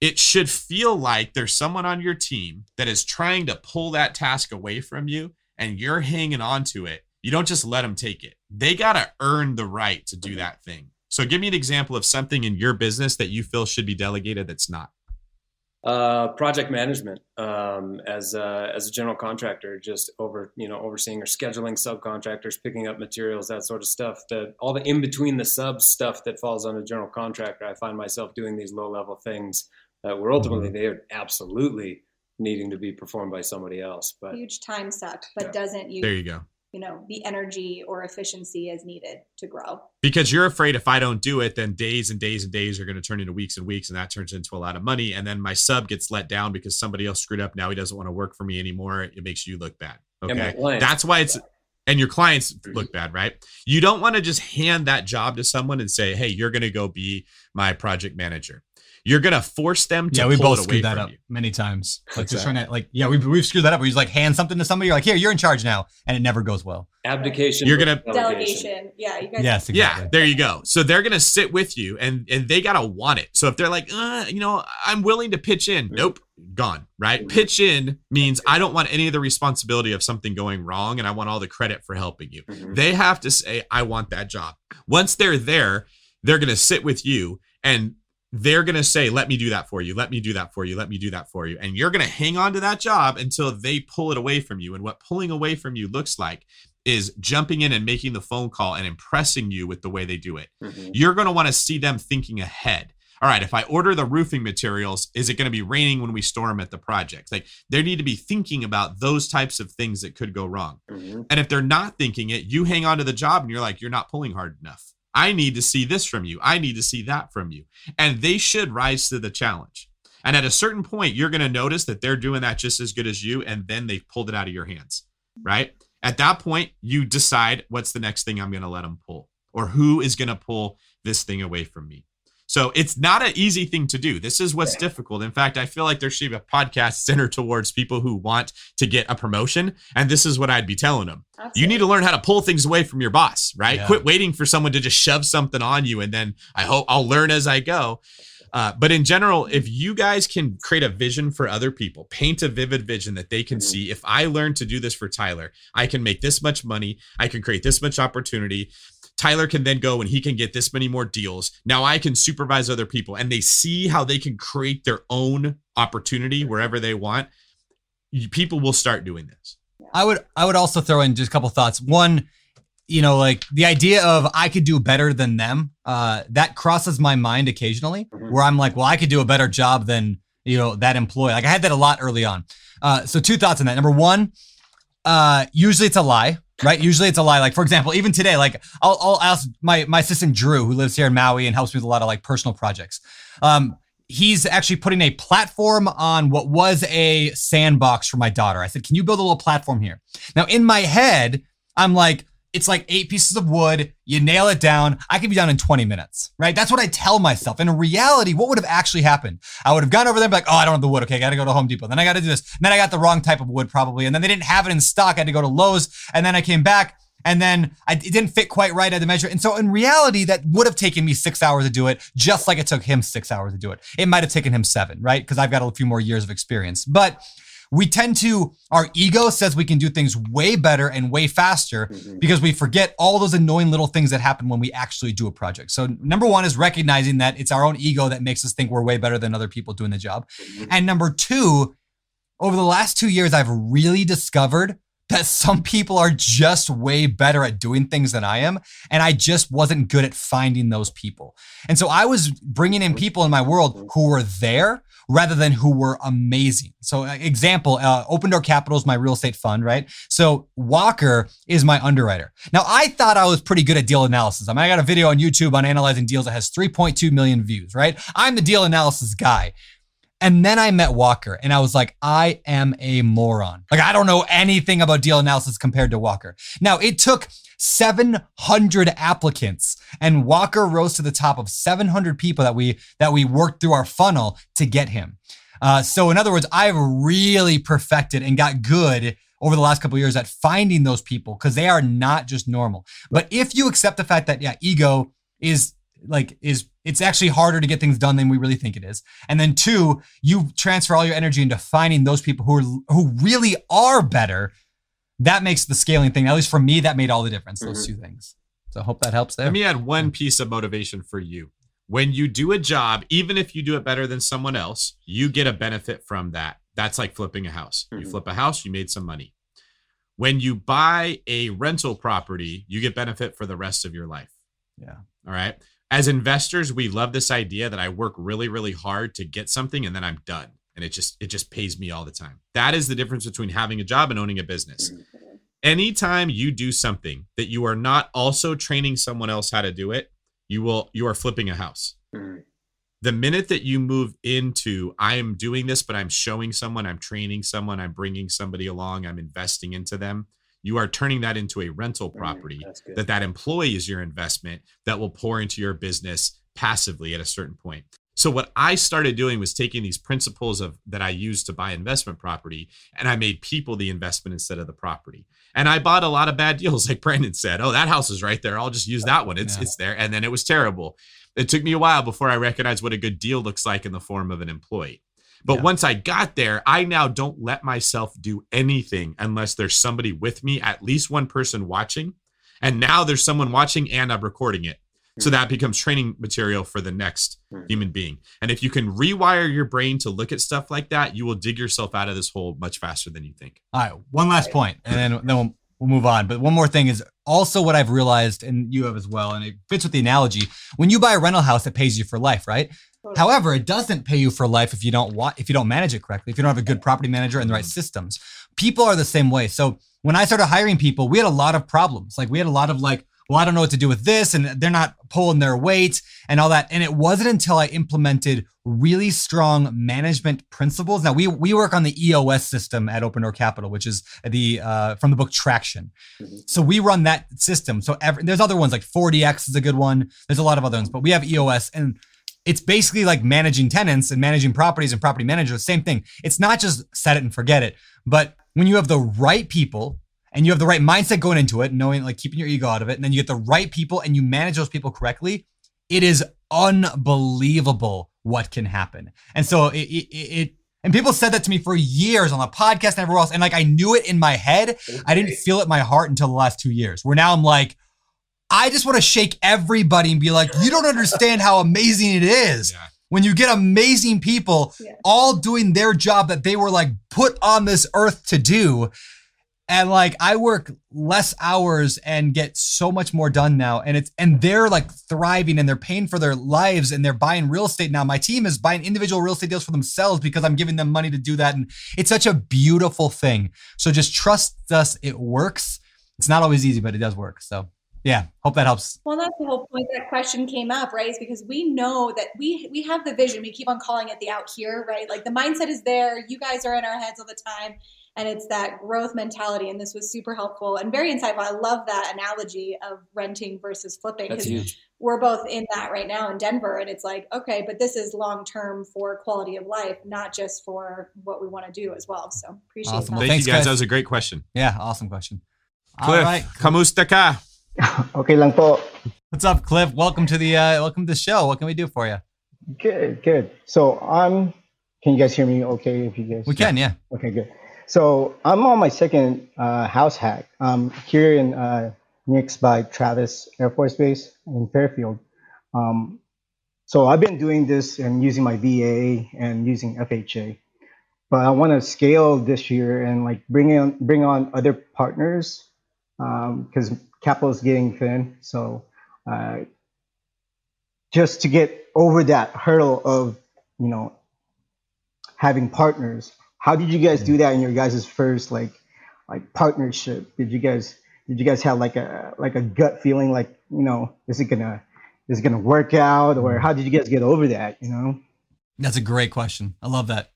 It should feel like there's someone on your team that is trying to pull that task away from you and you're hanging on to it. You don't just let them take it. They got to earn the right to do that thing. So, give me an example of something in your business that you feel should be delegated that's not. Uh, project management um, as a, as a general contractor, just over you know overseeing or scheduling subcontractors, picking up materials, that sort of stuff. The all the in between the sub stuff that falls on a general contractor. I find myself doing these low level things that were ultimately they are absolutely needing to be performed by somebody else. But Huge time suck, but Yeah. doesn't you? There you go. You know the energy or efficiency as needed to grow. because you're afraid if I don't do it, then days and days and days are going to turn into weeks and weeks, and that turns into a lot of money. And then my sub gets let down because somebody else screwed up. Now he doesn't want to work for me anymore. It makes you look bad. Okay, that's why it's and your clients look bad, right? You don't want to just hand that job to someone and say, "Hey, you're going to go be my project manager." You're going to force them to yeah, we pull both it away screwed that from up you. many times. Like What's just trying to like, yeah, we've, we've screwed that up. We just like hand something to somebody. You're like, here, you're in charge now, and it never goes well. abdication. You're gonna- delegation. Delegation, yeah, you guys. Yes, exactly. Yeah, there you go. So they're gonna sit with you, and and they gotta want it. So if they're like, uh, you know, I'm willing to pitch in, nope, gone. Right? Pitch in means I don't want any of the responsibility of something going wrong, and I want all the credit for helping you. Mhm. They have to say, I want that job. Once they're there, they're gonna sit with you and. They're going to say, let me do that for you. Let me do that for you. Let me do that for you. And you're going to hang on to that job until they pull it away from you. And what pulling away from you looks like is jumping in and making the phone call and impressing you with the way they do it Mhm. you're going to want to see them thinking ahead. All right, if I order the roofing materials, is it going to be raining when we store them at the project? Like they need to be thinking about those types of things that could go wrong. Mhm. And if they're not thinking it, you hang on to the job and you're like, you're not pulling hard enough. I need to see this from you. I need to see that from you. And they should rise to the challenge. And at a certain point, you're going to notice that they're doing that just as good as you. And then they've pulled it out of your hands, right? At that point, you decide what's the next thing I'm going to let them pull or who is going to pull this thing away from me. So it's not an easy thing to do. This is what's difficult. In fact, I feel like there should be a podcast centered towards people who want to get a promotion. And this is what I'd be telling them. You need to learn how to pull things away from your boss, right? Yeah. Quit waiting for someone to just shove something on you and then I hope I'll learn as I go. Uh, but in general, if you guys can create a vision for other people, paint a vivid vision that they can see, if I learn to do this for Tyler, I can make this much money, I can create this much opportunity. Tyler can then go and he can get this many more deals. Now I can supervise other people and they see how they can create their own opportunity wherever they want. People will start doing this. I would I would also throw in just a couple thoughts. One, you know, like the idea of I could do better than them, uh, that crosses my mind occasionally, where I'm like, well, I could do a better job than you know that employee. Like I had that a lot early on. Uh, so two thoughts on that. Number one, uh, usually it's a lie, right? Usually it's a lie. Like for example, even today, like I'll, I'll ask my my assistant Drew, who lives here in Maui and helps me with a lot of like personal projects. Um, he's actually putting a platform on what was a sandbox for my daughter. I said, "Can you build a little platform here?" Now in my head, I'm like, it's like eight pieces of wood. You nail it down. I can be done in 20 minutes, right? That's what I tell myself. In reality, what would have actually happened? I would have gone over there and be like, oh, I don't have the wood. Okay, I got to go to Home Depot. Then I got to do this. And then I got the wrong type of wood probably. And then they didn't have it in stock. I had to go to Lowe's. And then I came back and then I, it didn't fit quite right at the measure. And so in reality, that would have taken me six hours to do it, just like it took him six hours to do it. It might have taken him seven, right? Because I've got a few more years of experience. But we tend to, our ego says we can do things way better and way faster mm-hmm. because we forget all those annoying little things that happen when we actually do a project. So, number one is recognizing that it's our own ego that makes us think we're way better than other people doing the job. Mm-hmm. And number two, over the last two years, I've really discovered that some people are just way better at doing things than I am. And I just wasn't good at finding those people. And so I was bringing in people in my world who were there rather than who were amazing. So, uh, example, uh, Open Door Capital is my real estate fund, right? So, Walker is my underwriter. Now, I thought I was pretty good at deal analysis. I mean, I got a video on YouTube on analyzing deals that has 3.2 million views, right? I'm the deal analysis guy. And then I met Walker and I was like, I am a moron. Like, I don't know anything about deal analysis compared to Walker. Now, it took 700 applicants and Walker rose to the top of 700 people that we, that we worked through our funnel to get him. Uh, so in other words, I've really perfected and got good over the last couple years at finding those people because they are not just normal. But if you accept the fact that, yeah, ego is like is it's actually harder to get things done than we really think it is. And then two, you transfer all your energy into finding those people who are who really are better. That makes the scaling thing, at least for me, that made all the difference. Those mm-hmm. two things. So I hope that helps there. Let me add one mm. piece of motivation for you. When you do a job, even if you do it better than someone else, you get a benefit from that. That's like flipping a house. You mm-hmm. flip a house, you made some money. When you buy a rental property, you get benefit for the rest of your life. Yeah. All right. As investors, we love this idea that I work really, really hard to get something and then I'm done. And it just it just pays me all the time. That is the difference between having a job and owning a business. Mm-hmm. Anytime you do something that you are not also training someone else how to do it, you will you are flipping a house. Mm-hmm. The minute that you move into I am doing this but I'm showing someone, I'm training someone, I'm bringing somebody along, I'm investing into them, you are turning that into a rental property that's good. that that employee is your investment that will pour into your business passively at a certain point. So what I started doing was taking these principles of that I used to buy investment property and I made people the investment instead of the property. And I bought a lot of bad deals like Brandon said. Oh, that house is right there. I'll just use that one. It's Yeah. it's there. And then it was terrible. It took me a while before I recognized what a good deal looks like in the form of an employee. But Yeah. once I got there, I now don't let myself do anything unless there's somebody with me, at least one person watching. And now there's someone watching and I'm recording it. So hmm. that becomes training material for the next hmm. human being. And if you can rewire your brain to look at stuff like that, you will dig yourself out of this hole much faster than you think. All right, one last point, and then then we'll, we'll move on. But one more thing is also what I've realized, and you have as well, and it fits with the analogy. When you buy a rental house, it pays you for life, right? However, it doesn't pay you for life if you don't want if you don't manage it correctly, if you don't have a good property manager and the right systems. People are the same way. So when I started hiring people, we had a lot of problems. Like we had a lot of like, well, I don't know what to do with this, and they're not pulling their weight and all that. And it wasn't until I implemented really strong management principles. Now we we work on the EOS system at Open Door Capital, which is the uh, from the book Traction. So we run that system. So every, there's other ones like 4DX is a good one. There's a lot of other ones, but we have EOS and it's basically like managing tenants and managing properties and property managers, same thing. It's not just set it and forget it, but when you have the right people and you have the right mindset going into it, knowing like keeping your ego out of it, and then you get the right people and you manage those people correctly, it is unbelievable what can happen. And so it, it, it and people said that to me for years on the podcast and everywhere else. And like I knew it in my head. I didn't feel it in my heart until the last two years, where now I'm like, I just want to shake everybody and be like, you don't understand how amazing it is. Yeah. When you get amazing people Yeah. all doing their job that they were like put on this earth to do. And like I work less hours and get so much more done now. And it's and they're like thriving and they're paying for their lives and they're buying real estate now. My team is buying individual real estate deals for themselves because I'm giving them money to do that. And it's such a beautiful thing. So just trust us, it works. It's not always easy, but it does work. So yeah, hope that helps. Well, that's the whole point that question came up, right? Is because we know that we we have the vision. We keep on calling it the out here, right? Like the mindset is there. You guys are in our heads all the time, and it's that growth mentality. And this was super helpful and very insightful. I love that analogy of renting versus flipping That's because huge. we're both in that right now in Denver, and it's like okay, but this is long term for quality of life, not just for what we want to do as well. So appreciate Awesome. that. Well, Thank thanks, you guys. guys. That was a great question. Yeah, awesome question. Cliff, All right. kamusta ka? Okay lang po. What's up, Cliff? Welcome to the uh welcome to the show. What can we do for you? Good, good. So I'm. Can you guys hear me? Okay, if you guys. We can, yeah. Okay, good. So I'm on my second uh, house hack. Um, here in uh, Nix by Travis Air Force Base in Fairfield. Um, so I've been doing this and using my VA and using FHA, but I want to scale this year and like bring in bring on other partners because capital is getting thin. So uh, just to get over that hurdle of you know having partners how did you guys do that in your guys' first like like partnership did you guys did you guys have like a like a gut feeling like you know is it gonna is it gonna work out or how did you guys get over that you know That's a great question. I love that.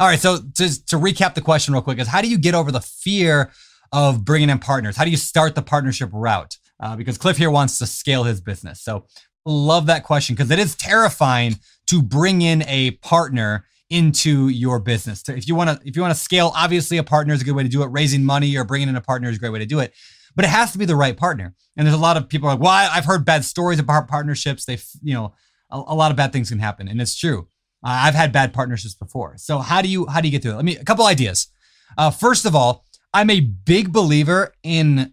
All right, so to, to recap the question real quick is how do you get over the fear of bringing in partners? How do you start the partnership route? Uh, because Cliff here wants to scale his business. So love that question because it is terrifying to bring in a partner into your business. To- If you want to, if you want to scale, obviously a partner is a good way to do it. Raising money or bringing in a partner is a great way to do it. But it has to be the right partner. And there's a lot of people like, well, I- I've heard bad stories about partnerships. They, you know, a, a lot of bad things can happen, and it's true. Uh, I've had bad partnerships before. So how do you how do you get through it? Let me a couple ideas. Uh, first of all, I'm a big believer in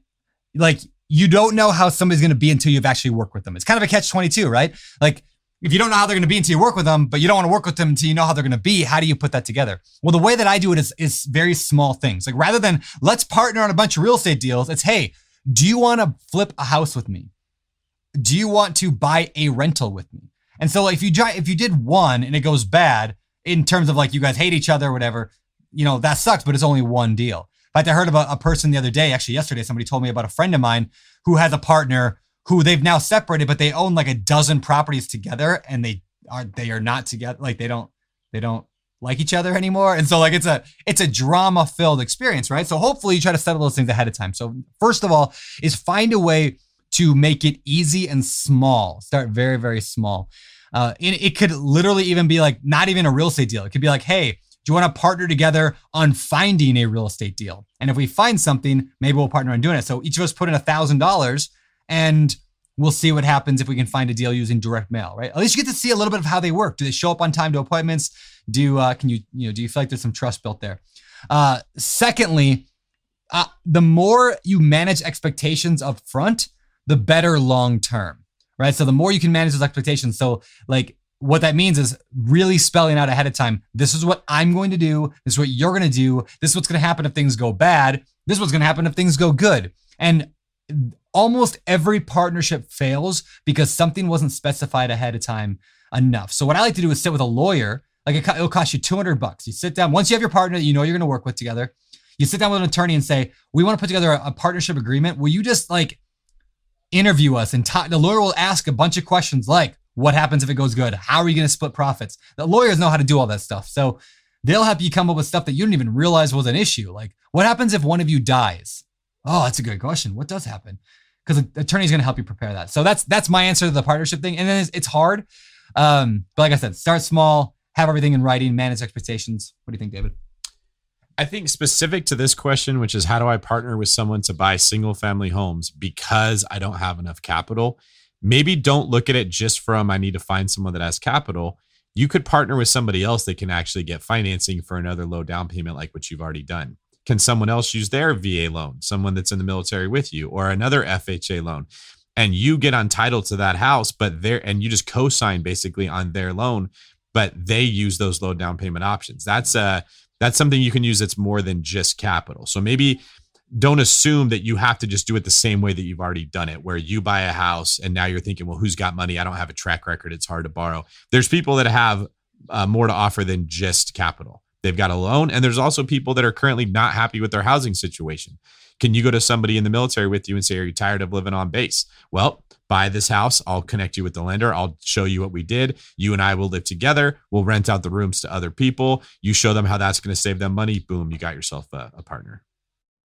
like you don't know how somebody's going to be until you've actually worked with them. It's kind of a catch 22, right? Like if you don't know how they're going to be until you work with them, but you don't want to work with them until you know how they're going to be, how do you put that together? Well, the way that I do it is is very small things. Like rather than let's partner on a bunch of real estate deals, it's hey, do you want to flip a house with me? Do you want to buy a rental with me? And so if you if you did one and it goes bad in terms of like you guys hate each other or whatever, you know, that sucks, but it's only one deal. In fact, I heard about a person the other day, actually yesterday, somebody told me about a friend of mine who has a partner who they've now separated, but they own like a dozen properties together and they are they are not together. Like they don't they don't like each other anymore. And so like it's a it's a drama filled experience, right? So hopefully you try to settle those things ahead of time. So first of all, is find a way to make it easy and small. Start very, very small. Uh, and it could literally even be like not even a real estate deal. It could be like, hey, do you want to partner together on finding a real estate deal? And if we find something, maybe we'll partner on doing it. So each of us put in a thousand dollars and we'll see what happens if we can find a deal using direct mail, right? At least you get to see a little bit of how they work. Do they show up on time to appointments? Do uh, can you you know do you feel like there's some trust built there? Uh, secondly, uh, the more you manage expectations up front, the better long term, right? So the more you can manage those expectations. So like what that means is really spelling out ahead of time. This is what I'm going to do. This is what you're going to do. This is what's going to happen if things go bad. This is what's going to happen if things go good. And almost every partnership fails because something wasn't specified ahead of time enough. So what I like to do is sit with a lawyer. Like it, it'll cost you 200 bucks. You sit down once you have your partner that you know you're going to work with together. You sit down with an attorney and say, "We want to put together a, a partnership agreement. Will you just like interview us and talk?" The lawyer will ask a bunch of questions like, "What happens if it goes good? How are you going to split profits?" The lawyers know how to do all that stuff. So they'll help you come up with stuff that you didn't even realize was an issue. Like, what happens if one of you dies? Oh, that's a good question. What does happen? Because the attorney's going to help you prepare that. So that's that's my answer to the partnership thing. And then it's, it's hard. Um, but like I said, start small, have everything in writing, manage expectations. What do you think, David? I think specific to this question, which is how do I partner with someone to buy single family homes because I don't have enough capital? Maybe don't look at it just from I need to find someone that has capital. You could partner with somebody else that can actually get financing for another low down payment, like what you've already done. Can someone else use their VA loan, someone that's in the military with you, or another FHA loan? And you get on title to that house, but there, and you just co sign basically on their loan, but they use those low down payment options. That's a, that's something you can use that's more than just capital. So maybe don't assume that you have to just do it the same way that you've already done it, where you buy a house and now you're thinking, well, who's got money? I don't have a track record. It's hard to borrow. There's people that have uh, more to offer than just capital. They've got a loan. And there's also people that are currently not happy with their housing situation. Can you go to somebody in the military with you and say, Are you tired of living on base? Well, buy this house. I'll connect you with the lender. I'll show you what we did. You and I will live together. We'll rent out the rooms to other people. You show them how that's going to save them money. Boom, you got yourself a, a partner.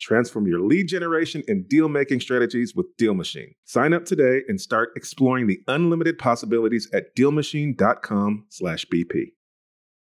Transform your lead generation and deal making strategies with Deal Machine. Sign up today and start exploring the unlimited possibilities at dealmachine.com/bp.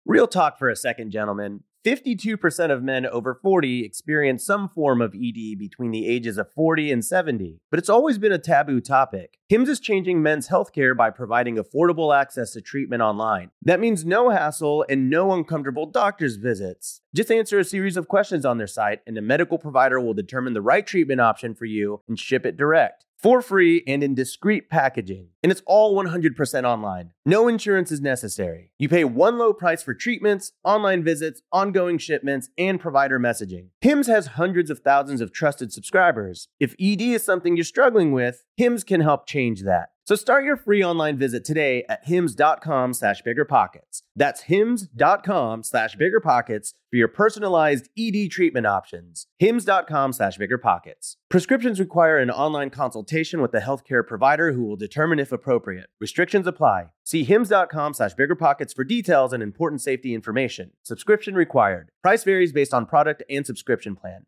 Real talk for a second, gentlemen. 52% of men over 40 experience some form of ED between the ages of 40 and 70, but it's always been a taboo topic. HIMS is changing men's healthcare by providing affordable access to treatment online. That means no hassle and no uncomfortable doctor's visits. Just answer a series of questions on their site, and a medical provider will determine the right treatment option for you and ship it direct for free and in discreet packaging. And it's all 100% online. No insurance is necessary. You pay one low price for treatments, online visits, ongoing shipments, and provider messaging. HIMS has hundreds of thousands of trusted subscribers. If ED is something you're struggling with, HIMS can help change that. So start your free online visit today at hims.com slash biggerpockets. That's hims.com slash biggerpockets for your personalized ED treatment options. hims.com slash biggerpockets. Prescriptions require an online consultation with a healthcare provider who will determine if appropriate. Restrictions apply. See hims.com slash biggerpockets for details and important safety information. Subscription required. Price varies based on product and subscription plan.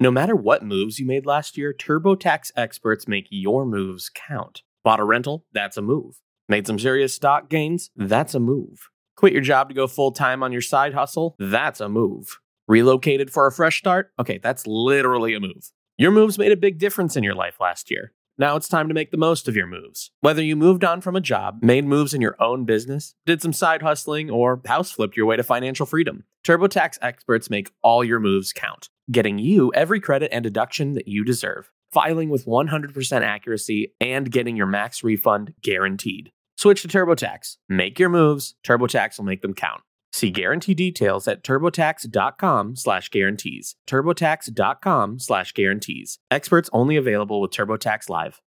No matter what moves you made last year, TurboTax experts make your moves count. Bought a rental? That's a move. Made some serious stock gains? That's a move. Quit your job to go full time on your side hustle? That's a move. Relocated for a fresh start? Okay, that's literally a move. Your moves made a big difference in your life last year. Now it's time to make the most of your moves. Whether you moved on from a job, made moves in your own business, did some side hustling, or house flipped your way to financial freedom, TurboTax experts make all your moves count, getting you every credit and deduction that you deserve filing with 100% accuracy, and getting your max refund guaranteed. Switch to TurboTax. Make your moves. TurboTax will make them count. See guarantee details at turbotax.com slash guarantees. turbotax.com slash guarantees. Experts only available with TurboTax Live.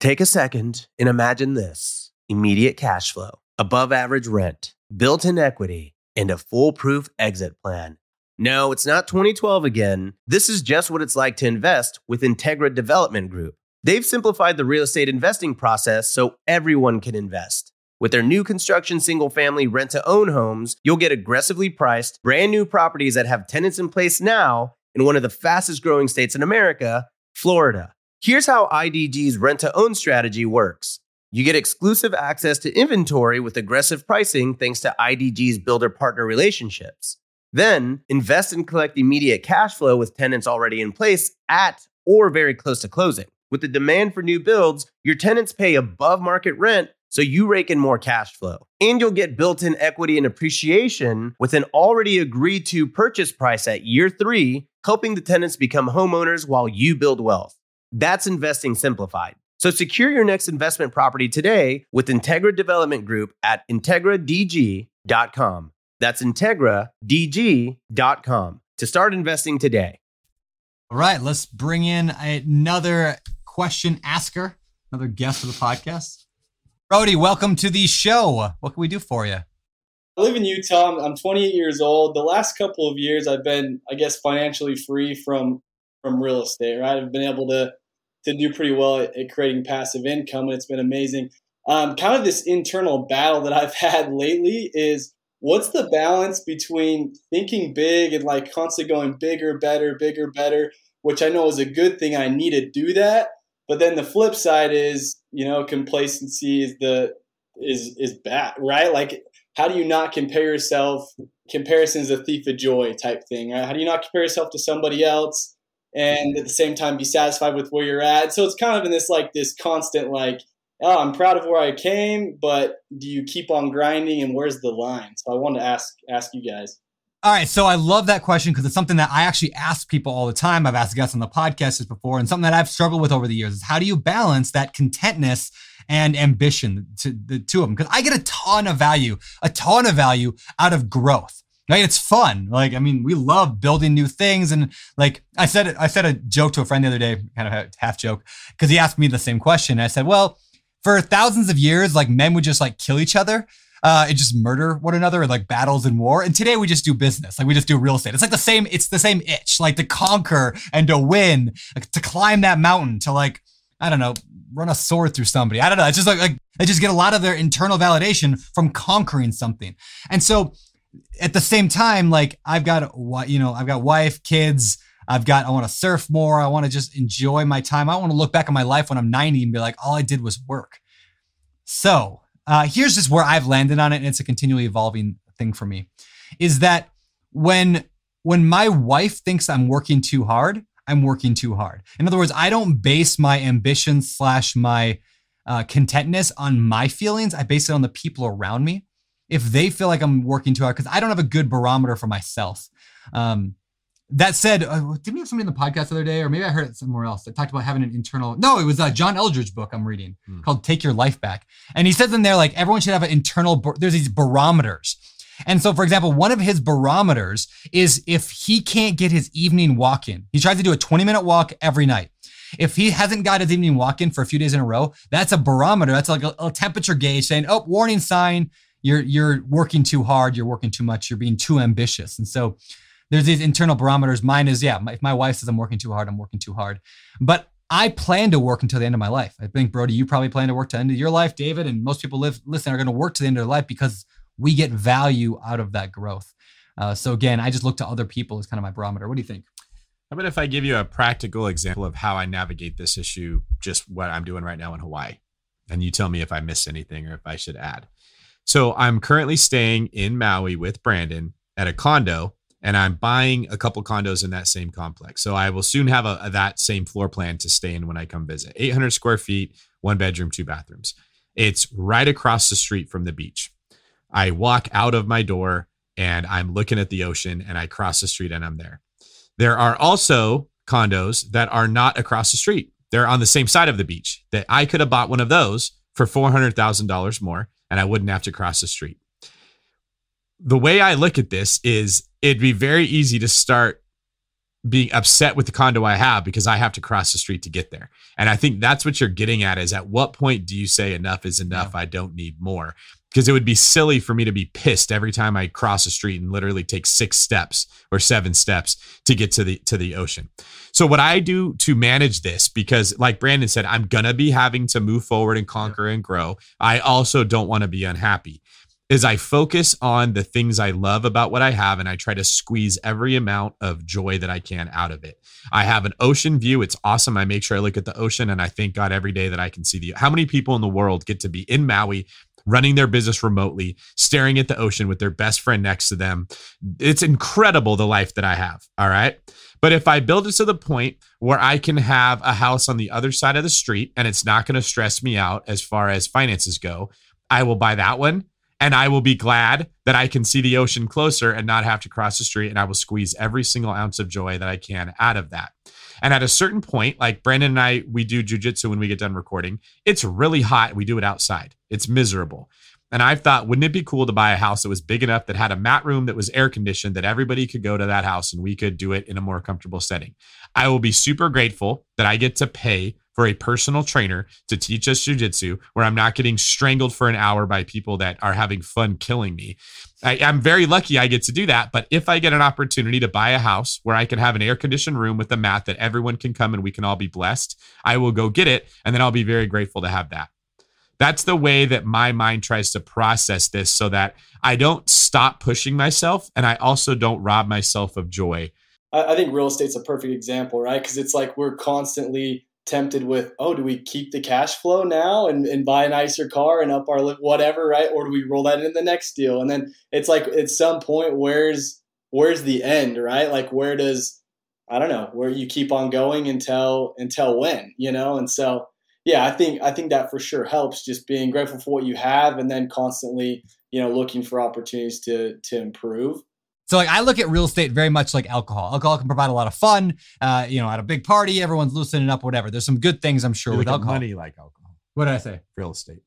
Take a second and imagine this immediate cash flow, above average rent, built in equity, and a foolproof exit plan. No, it's not 2012 again. This is just what it's like to invest with Integra Development Group. They've simplified the real estate investing process so everyone can invest. With their new construction single family rent to own homes, you'll get aggressively priced, brand new properties that have tenants in place now in one of the fastest growing states in America, Florida. Here's how IDG's rent to own strategy works you get exclusive access to inventory with aggressive pricing thanks to IDG's builder partner relationships. Then invest and collect immediate cash flow with tenants already in place at or very close to closing. With the demand for new builds, your tenants pay above market rent so you rake in more cash flow. And you'll get built in equity and appreciation with an already agreed to purchase price at year three, helping the tenants become homeowners while you build wealth. That's investing simplified. So secure your next investment property today with Integra Development Group at IntegraDG.com. That's IntegraDG.com to start investing today. All right, let's bring in another question asker, another guest for the podcast. Brody, welcome to the show. What can we do for you? I live in Utah. I'm 28 years old. The last couple of years, I've been, I guess, financially free from from real estate. Right, I've been able to to do pretty well at, at creating passive income, and it's been amazing. Um, kind of this internal battle that I've had lately is what's the balance between thinking big and like constantly going bigger, better, bigger, better, which I know is a good thing. I need to do that, but then the flip side is, you know, complacency is the is is bad, right? Like, how do you not compare yourself? Comparison is a thief of joy type thing, right? How do you not compare yourself to somebody else and at the same time be satisfied with where you're at? So it's kind of in this like this constant like, oh, I'm proud of where I came, but do you keep on grinding and where's the line? So I wanted to ask ask you guys. All right, so I love that question because it's something that I actually ask people all the time. I've asked guests on the podcast before, and something that I've struggled with over the years is how do you balance that contentness and ambition to the two of them? Because I get a ton of value, a ton of value out of growth. Right? It's fun. Like, I mean, we love building new things. And like I said, I said a joke to a friend the other day, kind of half joke, because he asked me the same question. I said, well, for thousands of years, like men would just like kill each other uh, and just murder one another and like battles and war. And today we just do business, like we just do real estate. It's like the same. It's the same itch, like to conquer and to win, like to climb that mountain, to like I don't know, run a sword through somebody. I don't know. It's just like, like they just get a lot of their internal validation from conquering something. And so at the same time, like I've got what you know, I've got wife, kids. I've got, I want to surf more. I want to just enjoy my time. I want to look back on my life when I'm 90 and be like, all I did was work. So uh, here's just where I've landed on it, and it's a continually evolving thing for me, is that when when my wife thinks I'm working too hard, I'm working too hard. In other words, I don't base my ambition slash my uh, contentness on my feelings. I base it on the people around me. If they feel like I'm working too hard, because I don't have a good barometer for myself. Um, that said, uh, didn't we have somebody in the podcast the other day, or maybe I heard it somewhere else that talked about having an internal? No, it was a John Eldredge book I'm reading hmm. called "Take Your Life Back," and he says in there like everyone should have an internal. There's these barometers, and so for example, one of his barometers is if he can't get his evening walk in. He tries to do a 20 minute walk every night. If he hasn't got his evening walk in for a few days in a row, that's a barometer. That's like a, a temperature gauge saying, "Oh, warning sign." You're you're working too hard. You're working too much. You're being too ambitious, and so there's these internal barometers. Mine is, yeah, if my wife says I'm working too hard, I'm working too hard. But I plan to work until the end of my life. I think, Brody, you probably plan to work to the end of your life. David and most people live, listen are going to work to the end of their life because we get value out of that growth. Uh, so again, I just look to other people as kind of my barometer. What do you think? How about if I give you a practical example of how I navigate this issue, just what I'm doing right now in Hawaii, and you tell me if I missed anything or if I should add. So I'm currently staying in Maui with Brandon at a condo and I'm buying a couple condos in that same complex. So I will soon have a, a, that same floor plan to stay in when I come visit. 800 square feet, one bedroom, two bathrooms. It's right across the street from the beach. I walk out of my door and I'm looking at the ocean and I cross the street and I'm there. There are also condos that are not across the street. They're on the same side of the beach that I could have bought one of those for $400,000 more and I wouldn't have to cross the street the way I look at this is it'd be very easy to start being upset with the condo I have because I have to cross the street to get there. And I think that's what you're getting at is at what point do you say enough is enough? Yeah. I don't need more. Because it would be silly for me to be pissed every time I cross a street and literally take six steps or seven steps to get to the to the ocean. So what I do to manage this, because like Brandon said, I'm gonna be having to move forward and conquer and grow. I also don't want to be unhappy is I focus on the things I love about what I have and I try to squeeze every amount of joy that I can out of it. I have an ocean view. It's awesome. I make sure I look at the ocean and I thank God every day that I can see the how many people in the world get to be in Maui running their business remotely, staring at the ocean with their best friend next to them. It's incredible the life that I have. All right. But if I build it to the point where I can have a house on the other side of the street and it's not going to stress me out as far as finances go, I will buy that one. And I will be glad that I can see the ocean closer and not have to cross the street. And I will squeeze every single ounce of joy that I can out of that. And at a certain point, like Brandon and I, we do jujitsu when we get done recording. It's really hot. We do it outside. It's miserable. And I thought, wouldn't it be cool to buy a house that was big enough that had a mat room that was air conditioned, that everybody could go to that house and we could do it in a more comfortable setting? I will be super grateful that I get to pay for a personal trainer to teach us jujitsu where I'm not getting strangled for an hour by people that are having fun killing me. I, am very lucky I get to do that. But if I get an opportunity to buy a house where I can have an air conditioned room with a mat that everyone can come and we can all be blessed, I will go get it. And then I'll be very grateful to have that. That's the way that my mind tries to process this so that I don't stop pushing myself and I also don't rob myself of joy. I, think real estate's a perfect example, right? Because it's like we're constantly tempted with, oh, do we keep the cash flow now and, and buy a nicer car and up our whatever, right? Or do we roll that into the next deal? And then it's like at some point, where's where's the end, right? Like where does I don't know where you keep on going until until when, you know? And so yeah, I think I think that for sure helps. Just being grateful for what you have, and then constantly, you know, looking for opportunities to to improve. So like I look at real estate very much like alcohol. Alcohol can provide a lot of fun. Uh, you know, at a big party, everyone's loosening up, whatever. There's some good things I'm sure you with alcohol. Money like alcohol. What did I say? Real estate.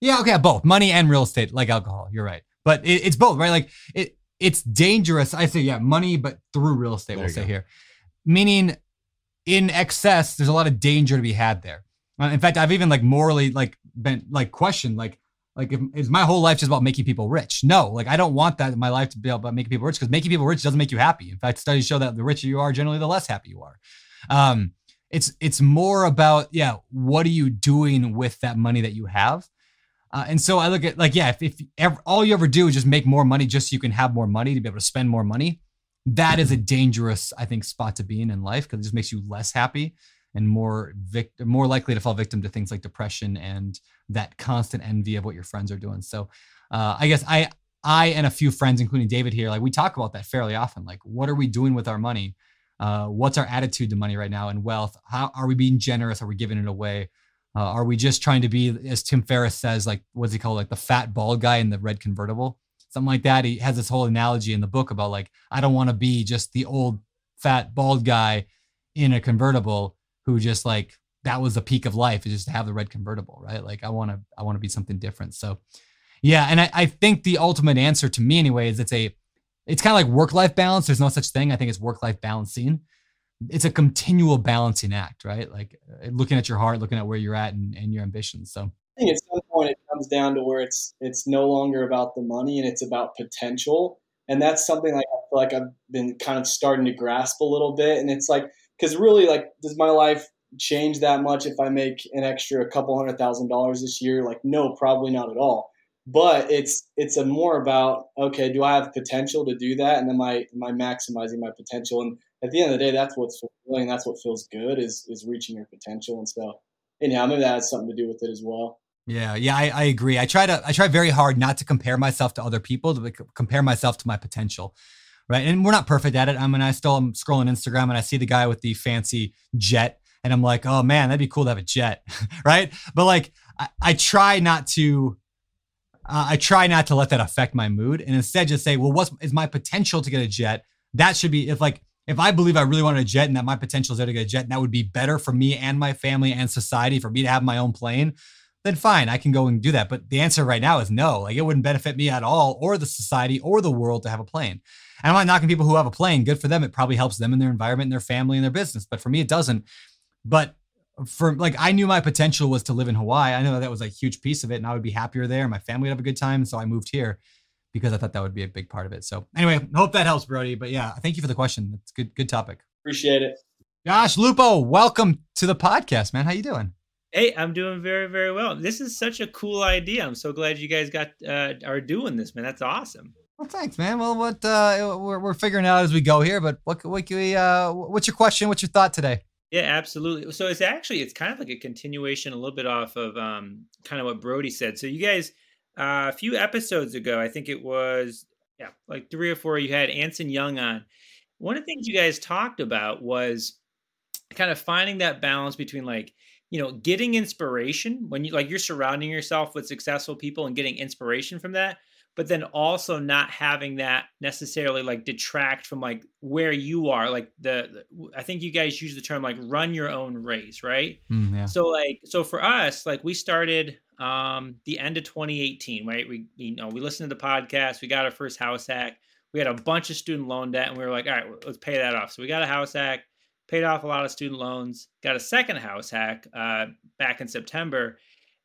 Yeah, okay, both money and real estate like alcohol. You're right, but it, it's both, right? Like it, it's dangerous. I say yeah, money, but through real estate. There we'll say go. here, meaning in excess, there's a lot of danger to be had there. Uh, in fact, I've even like morally like been like questioned like like if, is my whole life just about making people rich? No, like I don't want that in my life to be about making people rich because making people rich doesn't make you happy. In fact, studies show that the richer you are, generally the less happy you are. Um, it's it's more about yeah, what are you doing with that money that you have? Uh, and so I look at like yeah, if, if ever, all you ever do is just make more money just so you can have more money to be able to spend more money, that is a dangerous I think spot to be in in life because it just makes you less happy and more vict- more likely to fall victim to things like depression and that constant envy of what your friends are doing. So uh, I guess I I and a few friends, including David here, like we talk about that fairly often. Like, what are we doing with our money? Uh, what's our attitude to money right now and wealth? How are we being generous? Are we giving it away? Uh, are we just trying to be, as Tim Ferriss says, like what's he called, like the fat bald guy in the red convertible, something like that? He has this whole analogy in the book about like I don't want to be just the old fat bald guy in a convertible who just like that was the peak of life is just to have the red convertible, right? Like I want to I want to be something different. So yeah, and I, I think the ultimate answer to me anyway is it's a it's kind of like work life balance. There's no such thing. I think it's work life balancing. It's a continual balancing act, right? Like uh, looking at your heart, looking at where you're at and, and your ambitions. So I think at some point it comes down to where it's it's no longer about the money and it's about potential. And that's something like I feel like I've been kind of starting to grasp a little bit. And it's like because really, like, does my life change that much if I make an extra couple hundred thousand dollars this year? Like, no, probably not at all. But it's it's a more about okay, do I have potential to do that, and am I am I maximizing my potential? And at the end of the day, that's what's fulfilling. That's what feels good is is reaching your potential and stuff. Anyhow, maybe that has something to do with it as well. Yeah, yeah, I, I agree. I try to I try very hard not to compare myself to other people, to compare myself to my potential right? And we're not perfect at it. I mean, I still am scrolling Instagram and I see the guy with the fancy jet, and I'm like, oh man, that'd be cool to have a jet, right? But like, I, I try not to. Uh, I try not to let that affect my mood, and instead just say, well, what's my potential to get a jet? That should be if like if I believe I really wanted a jet and that my potential is there to get a jet, and that would be better for me and my family and society for me to have my own plane then fine, I can go and do that. But the answer right now is no. Like it wouldn't benefit me at all, or the society, or the world to have a plane. And I'm not knocking people who have a plane. Good for them. It probably helps them in their environment, and their family, and their business. But for me, it doesn't. But for like, I knew my potential was to live in Hawaii. I know that was a huge piece of it, and I would be happier there. My family would have a good time. So I moved here because I thought that would be a big part of it. So anyway, hope that helps, Brody. But yeah, thank you for the question. That's good. Good topic. Appreciate it. Josh Lupo, welcome to the podcast, man. How you doing? Hey, I'm doing very, very well. This is such a cool idea. I'm so glad you guys got uh, are doing this, man. That's awesome. Well, thanks, man. Well, what uh, we're, we're figuring out as we go here, but what what can we uh, what's your question? What's your thought today? Yeah, absolutely. So it's actually it's kind of like a continuation, a little bit off of um, kind of what Brody said. So you guys, uh, a few episodes ago, I think it was yeah, like three or four, you had Anson Young on. One of the things you guys talked about was kind of finding that balance between like you know getting inspiration when you like you're surrounding yourself with successful people and getting inspiration from that but then also not having that necessarily like detract from like where you are like the, the i think you guys use the term like run your own race right? Mm, yeah. so like so for us like we started um the end of 2018 right? We you know we listened to the podcast we got our first house hack we had a bunch of student loan debt and we were like all right let's pay that off. So we got a house hack paid off a lot of student loans got a second house hack uh back in september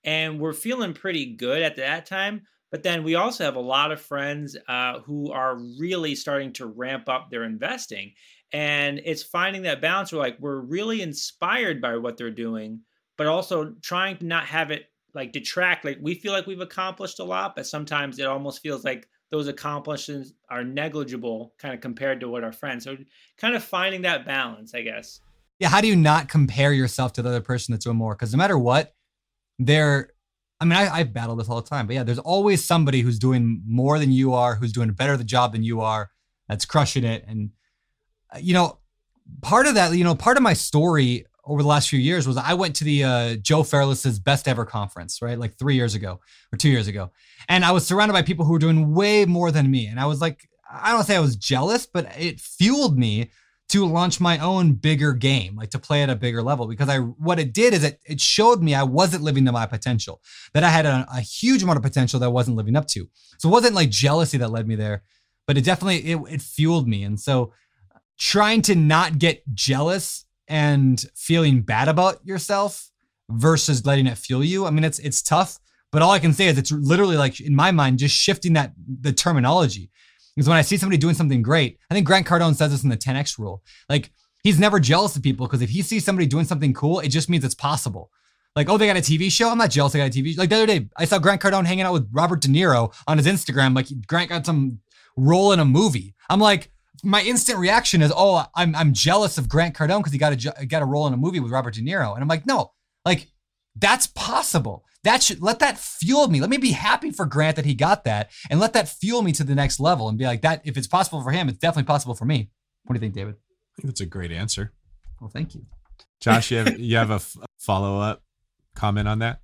and we're feeling pretty good at that time but then we also have a lot of friends uh, who are really starting to ramp up their investing. And it's finding that balance where like we're really inspired by what they're doing, but also trying to not have it like detract. Like we feel like we've accomplished a lot, but sometimes it almost feels like those accomplishments are negligible kind of compared to what our friends. So kind of finding that balance, I guess. Yeah. How do you not compare yourself to the other person that's doing more? Because no matter what, they're I mean, I, I battle this all the time, but yeah, there's always somebody who's doing more than you are, who's doing a better the job than you are, that's crushing it. And uh, you know, part of that, you know, part of my story over the last few years was I went to the uh, Joe Fairless's best ever conference, right? Like three years ago or two years ago. And I was surrounded by people who were doing way more than me. And I was like, I don't say I was jealous, but it fueled me to launch my own bigger game, like to play at a bigger level. Because I, what it did is it, it showed me I wasn't living to my potential, that I had a, a huge amount of potential that I wasn't living up to. So it wasn't like jealousy that led me there, but it definitely, it, it fueled me. And so trying to not get jealous and feeling bad about yourself versus letting it fuel you. I mean, it's, it's tough, but all I can say is it's literally like in my mind, just shifting that, the terminology. Because when I see somebody doing something great, I think Grant Cardone says this in the 10x rule. Like he's never jealous of people because if he sees somebody doing something cool, it just means it's possible. Like, oh, they got a TV show. I'm not jealous. They got a TV. Show. Like the other day, I saw Grant Cardone hanging out with Robert De Niro on his Instagram. Like Grant got some role in a movie. I'm like, my instant reaction is, oh, I'm I'm jealous of Grant Cardone because he got a got a role in a movie with Robert De Niro. And I'm like, no, like that's possible. That should let that fuel me. Let me be happy for Grant that he got that and let that fuel me to the next level and be like that. If it's possible for him, it's definitely possible for me. What do you think, David? I think that's a great answer. Well, thank you. Josh, you have, you have a f- follow up comment on that?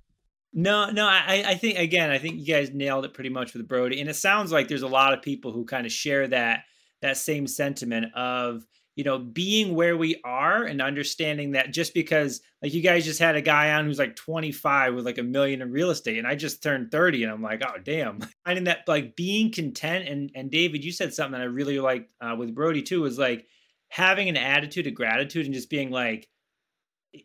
No, no, I, I think again, I think you guys nailed it pretty much with Brody, and it sounds like there's a lot of people who kind of share that that same sentiment of you know being where we are and understanding that just because like you guys just had a guy on who's like 25 with like a million in real estate and i just turned 30 and i'm like oh damn. Finding that like being content and and david you said something that i really liked uh, with brody too was like having an attitude of gratitude and just being like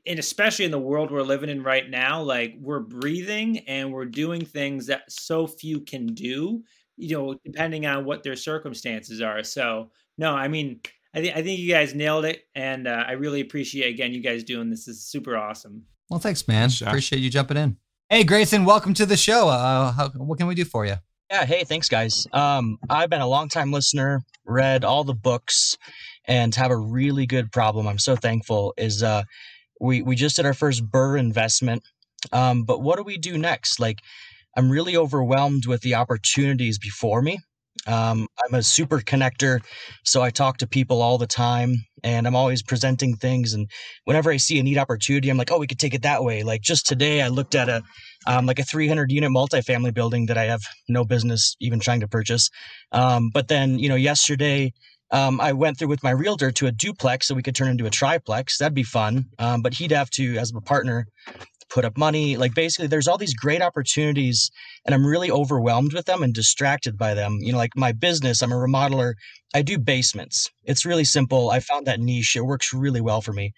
and especially in the world we're living in right now like we're breathing and we're doing things that so few can do you know depending on what their circumstances are. So no i mean I think I think you guys nailed it, and uh, I really appreciate again you guys doing this. this is super awesome. Well, thanks, man. Appreciate you jumping in. Hey, Grayson, welcome to the show. Uh, how, what can we do for you? Yeah, hey, thanks, guys. Um, I've been a long time listener, read all the books, and have a really good problem. I'm so thankful. Is uh, we we just did our first BRRRR investment, um, but what do we do next? Like, I'm really overwhelmed with the opportunities before me. Um, I'm a super connector, so I talk to people all the time, and I'm always presenting things. And whenever I see a neat opportunity, I'm like, "Oh, we could take it that way." Like just today, I looked at a um, like a 300 unit multifamily building that I have no business even trying to purchase. Um, but then, you know, yesterday. Um, I went through with my realtor to a duplex so we could turn into a triplex. That'd be fun. Um, but he'd have to, as a partner, put up money. Like basically, there's all these great opportunities, and I'm really overwhelmed with them and distracted by them. You know, like my business, I'm a remodeler. I do basements. It's really simple. I found that niche. It works really well for me.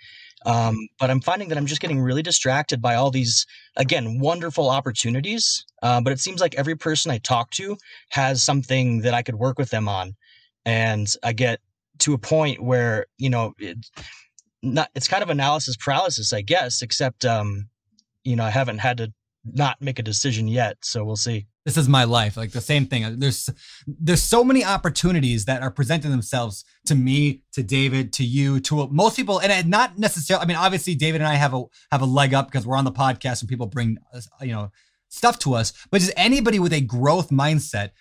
Um, but I'm finding that I'm just getting really distracted by all these, again, wonderful opportunities. Uh, but it seems like every person I talk to has something that I could work with them on. And I get to a point where, you know, it, not, it's kind of analysis paralysis, I guess, except, um, you know, I haven't had to not make a decision yet. So we'll see. this is my life. Like the same thing. There's there's so many opportunities that are presenting themselves to me, to David, to you, to most people, and not necessarily. I mean, obviously, David and I have a have a leg up because we're on the podcast and people bring you know stuff to us. But just anybody with a growth mindset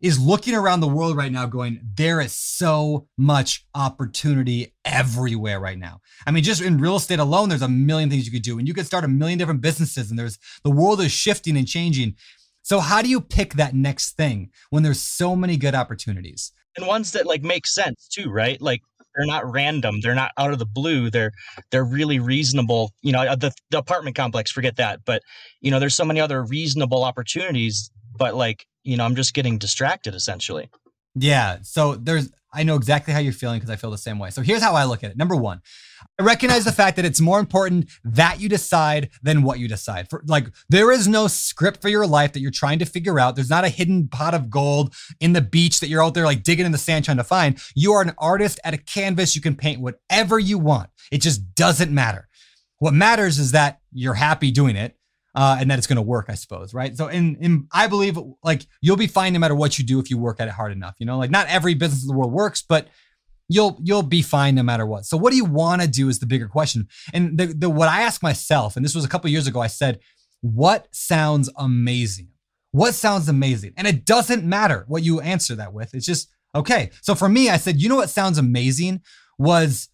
is looking around the world right now going, there is so much opportunity everywhere right now. I mean, just in real estate alone, there's a million things you could do, and you could start a million different businesses, and there's the world is shifting and changing. So how do you pick that next thing when there's so many good opportunities? And ones that like make sense too, right? Like they're not random. They're not out of the blue. They're they're really reasonable. You know, uh, the, the apartment complex, forget that. But you know, there's so many other reasonable opportunities. But like, you know, I'm just getting distracted essentially. Yeah. So there's I know exactly how you're feeling because I feel the same way. So here's how I look at it. Number one, I recognize the fact that it's more important that you decide than what you decide. For like, there is no script for your life that you're trying to figure out. There's not a hidden pot of gold in the beach that you're out there like digging in the sand trying to find. You are an artist at a canvas. You can paint whatever you want. It just doesn't matter. What matters is that you're happy doing it uh, and that it's going to work, I suppose, right? So, in I believe like you'll be fine no matter what you do if you work at it hard enough. You know, like not every business in the world works, but you'll you'll be fine no matter what. So, what do you want to do is the bigger question. And the, the what I ask myself, and this was a couple years ago, I said, "What sounds amazing? What sounds amazing?" And it doesn't matter what you answer that with. It's just okay. So for me, I said, "You know what sounds amazing?" Was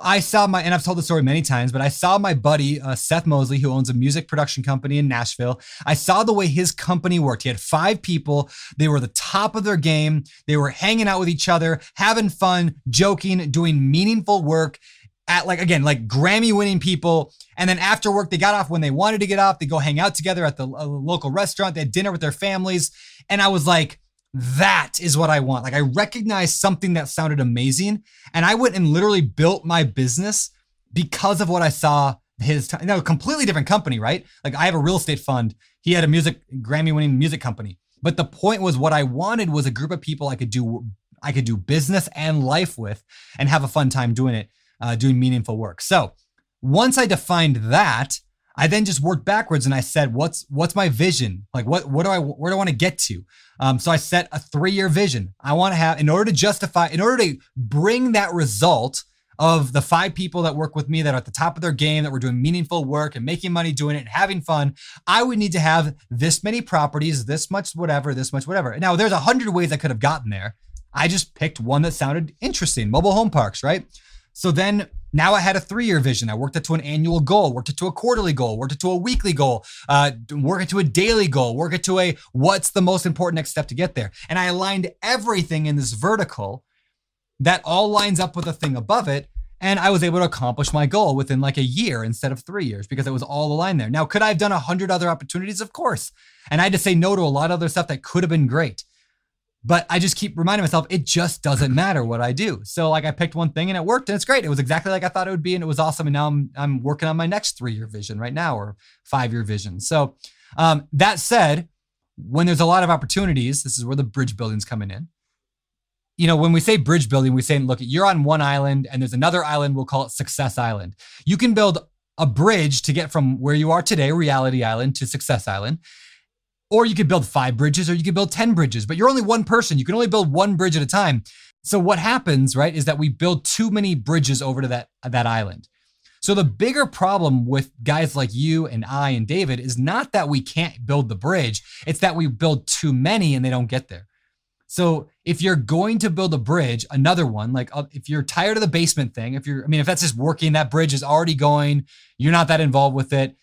I saw my, and I've told the story many times, but I saw my buddy, uh, Seth Mosley, who owns a music production company in Nashville. I saw the way his company worked. He had five people. They were the top of their game. They were hanging out with each other, having fun, joking, doing meaningful work at like, again, like Grammy winning people. And then after work, they got off when they wanted to get off. They go hang out together at the uh, local restaurant. They had dinner with their families. And I was like, that is what I want. Like I recognized something that sounded amazing, and I went and literally built my business because of what I saw his time. No, completely different company, right? Like I have a real estate fund. He had a music Grammy winning music company. But the point was what I wanted was a group of people I could do I could do business and life with and have a fun time doing it, uh, doing meaningful work. So once I defined that, I then just worked backwards and I said, what's what's my vision? Like what what do I where do I want to get to? Um, so I set a three year vision. I want to have in order to justify, in order to bring that result of the five people that work with me that are at the top of their game, that were doing meaningful work and making money doing it and having fun, I would need to have this many properties, this much whatever, this much whatever. Now there's a hundred ways I could have gotten there. I just picked one that sounded interesting. Mobile home parks, right? So then now I had a three year vision. I worked it to an annual goal, worked it to a quarterly goal, worked it to a weekly goal, uh, work it to a daily goal, work it to a what's the most important next step to get there. And I aligned everything in this vertical that all lines up with the thing above it. And I was able to accomplish my goal within like a year instead of three years because it was all aligned there. Now, could I have done a hundred other opportunities? Of course. And I had to say no to a lot of other stuff that could have been great. But I just keep reminding myself it just doesn't matter what I do. So like I picked one thing and it worked and it's great. It was exactly like I thought it would be and it was awesome. And now I'm I'm working on my next three year vision right now or five year vision. So um, that said, when there's a lot of opportunities, this is where the bridge building's coming in. You know, when we say bridge building, we say, look, you're on one island and there's another island, we'll call it Success Island. You can build a bridge to get from where you are today, Reality Island, to Success Island. Or you could build five bridges or you could build 10 bridges, but you're only one person. You can only build one bridge at a time. So what happens, right, is that we build too many bridges over to that, that island. So the bigger problem with guys like you and I and David is not that we can't build the bridge, it's that we build too many and they don't get there. So if you're going to build a bridge, another one, like uh, if you're tired of the basement thing, if you're, I mean, if that's just working, that bridge is already going, you're not that involved with it,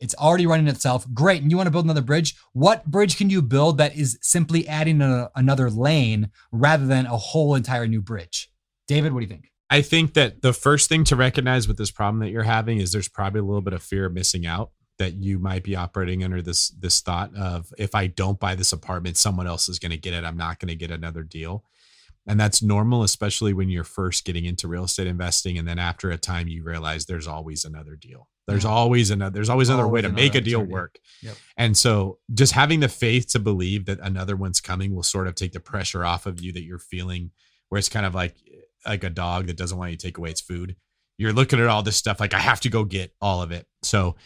it's already running itself. Great. And you want to build another bridge? What bridge can you build that is simply adding a, another lane rather than a whole entire new bridge? David, what do you think? I think that the first thing to recognize with this problem that you're having is there's probably a little bit of fear of missing out that you might be operating under this this thought of if I don't buy this apartment, someone else is going to get it. I'm not going to get another deal. And that's normal, especially when you're first getting into real estate investing. And then after a time, you realize there's always another deal. There's yeah. always another, there's always another way to make a deal work. Yep. And so just having the faith to believe that another one's coming will sort of take the pressure off of you that you're feeling where it's kind of like, like a dog that doesn't want you to take away its food. You're looking at all this stuff like I have to go get all of it. So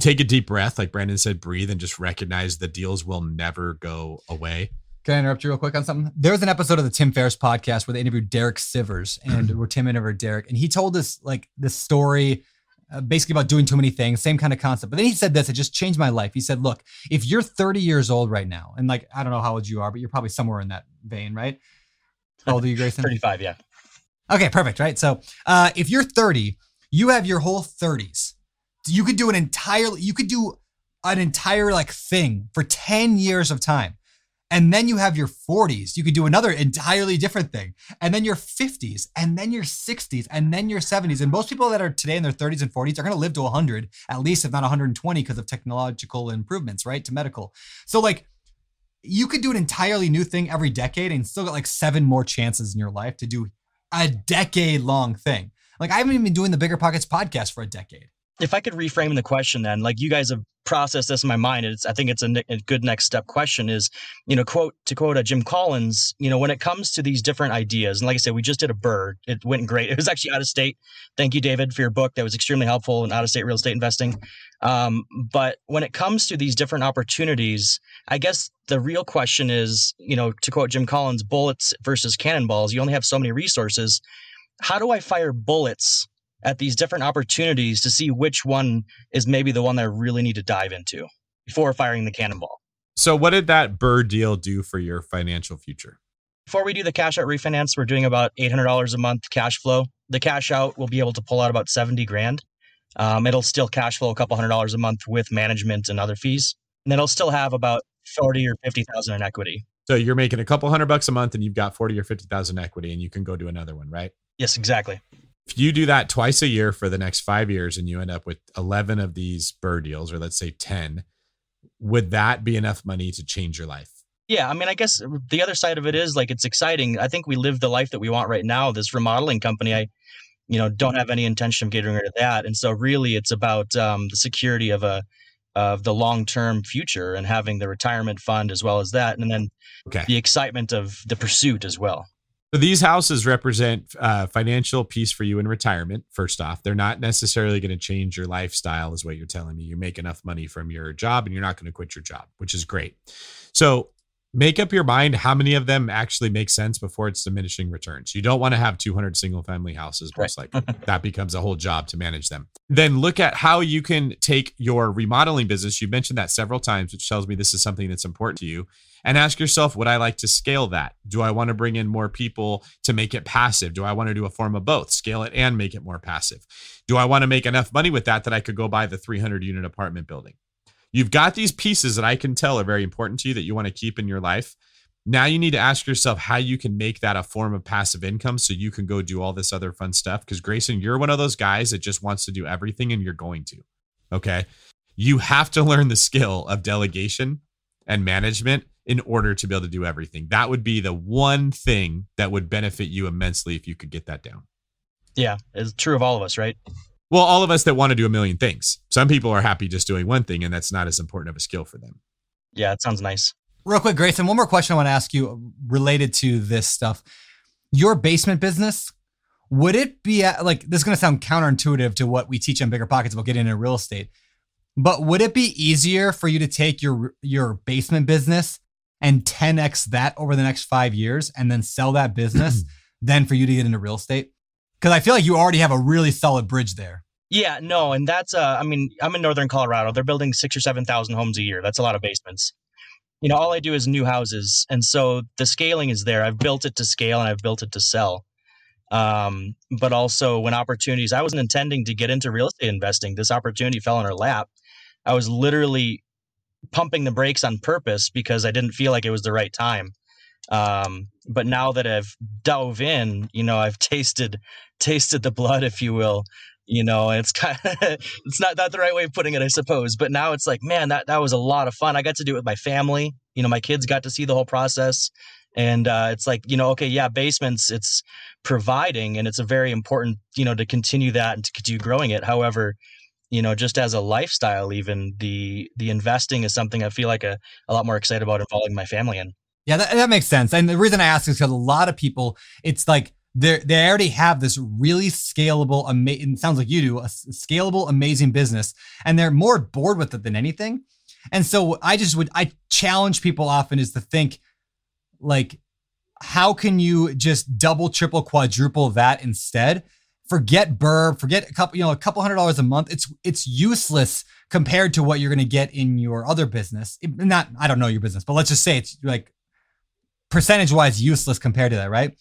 take a deep breath, like Brandon said, breathe and just recognize the deals will never go away. Can I interrupt you real quick on something? There was an episode of the Tim Ferriss podcast where they interviewed Derek Sivers, and where Tim interviewed Derek, and he told us like this story, uh, basically about doing too many things, same kind of concept. But then he said this, it just changed my life. He said, "Look, if you're 30 years old right now, and like I don't know how old you are, but you're probably somewhere in that vein, right? How old are you, Grayson? 35, yeah. Okay, perfect, right? So uh, if you're 30, you have your whole 30s. You could do an entire, you could do an entire like thing for 10 years of time. And then you have your 40s. You could do another entirely different thing. And then your 50s, and then your 60s, and then your 70s. And most people that are today in their 30s and 40s are going to live to 100, at least, if not 120, because of technological improvements, right? To medical. So, like, you could do an entirely new thing every decade and still got like seven more chances in your life to do a decade long thing. Like, I haven't even been doing the Bigger Pockets podcast for a decade. If I could reframe the question, then, like you guys have processed this in my mind, it's I think it's a, ne- a good next step question. Is you know, quote to quote a Jim Collins, you know, when it comes to these different ideas, and like I said, we just did a BRRRR. It went great. It was actually out of state. Thank you, David, for your book. That was extremely helpful in out of state real estate investing. Um, but when it comes to these different opportunities, I guess the real question is, you know, to quote Jim Collins, bullets versus cannonballs. You only have so many resources. How do I fire bullets at these different opportunities to see which one is maybe the one that I really need to dive into before firing the cannonball. So, what did that BRRRR deal do for your financial future? Before we do the cash out refinance, we're doing about $800 a month cash flow. The cash out, we'll be able to pull out about 70 grand. Um, it'll still cash flow a couple hundred dollars a month with management and other fees. And then it'll still have about 40 or 50,000 in equity. So you're making a couple hundred bucks a month and you've got 40 or 50,000 equity and you can go do another one, right? Yes, exactly. If you do that twice a year for the next five years and you end up with 11 of these BRRRR deals, or let's say 10, would that be enough money to change your life? Yeah, I mean, I guess the other side of it is like it's exciting. I think we live the life that we want right now. This remodeling company, I, you know, don't have any intention of getting rid of that. And so, really, it's about um, the security of a of the long term future and having the retirement fund as well as that, and then okay. the excitement of the pursuit as well. So these houses represent uh, financial peace for you in retirement. First off, they're not necessarily going to change your lifestyle, is what you're telling me. You make enough money from your job, and you're not going to quit your job, which is great. So make up your mind how many of them actually make sense before it's diminishing returns. You don't want to have 200 single family houses, most likely. that becomes a whole job to manage them. Then look at how you can take your remodeling business. You mentioned that several times, which tells me this is something that's important to you. And ask yourself, would I like to scale that? Do I want to bring in more people to make it passive? Do I want to do a form of both, scale it and make it more passive? Do I want to make enough money with that that I could go buy the 300 unit apartment building? You've got these pieces that I can tell are very important to you that you want to keep in your life. Now you need to ask yourself how you can make that a form of passive income so you can go do all this other fun stuff. Because Grayson, you're one of those guys that just wants to do everything and you're going to. Okay. You have to learn the skill of delegation and management in order to be able to do everything. That would be the one thing that would benefit you immensely if you could get that down. Yeah, it's true of all of us, right? Well, all of us that want to do a million things. Some people are happy just doing one thing, and that's not as important of a skill for them. Yeah, it sounds nice. Real quick, Grayson, one more question I want to ask you related to this stuff. Your basement business, would it be like this is going to sound counterintuitive to what we teach on Bigger Pockets about getting into real estate, but would it be easier for you to take your your basement business and 10x that over the next five years and then sell that business than for you to get into real estate? Because I feel like you already have a really solid bridge there. Yeah, no, and that's uh, I mean, I'm in northern Colorado. They're building six or seven thousand homes a year. That's a lot of basements. You know, all I do is new houses, and so the scaling is there. I've built it to scale, and I've built it to sell. Um, but also when opportunities, I wasn't intending to get into real estate investing. This opportunity fell in our lap. I was literally pumping the brakes on purpose because I didn't feel like it was the right time. Um, but now that I've dove in, you know, I've tasted tasted the blood, if you will. You know, it's kind of it's not not the right way of putting it, I suppose. But now it's like, man, that that was a lot of fun. I got to do it with my family. You know, my kids got to see the whole process. And uh, it's like, you know, okay, yeah, basements, it's providing and it's a very important, you know, to continue that and to continue growing it. However, you know just as a lifestyle even the the investing is something i feel like a, a lot more excited about involving my family in yeah that, that makes sense and the reason i ask is because a lot of people it's like they they already have this really scalable, amazing. Sounds like you do a scalable, amazing business, and they're more bored with it than anything. And so I just would I challenge people often is to think like how can you just double, triple, quadruple that instead? Forget BRRRR, forget a couple, you know, a couple hundred dollars a month. It's it's useless compared to what you're going to get in your other business. It- not, I don't know your business, but let's just say it's like percentage wise useless compared to that, right?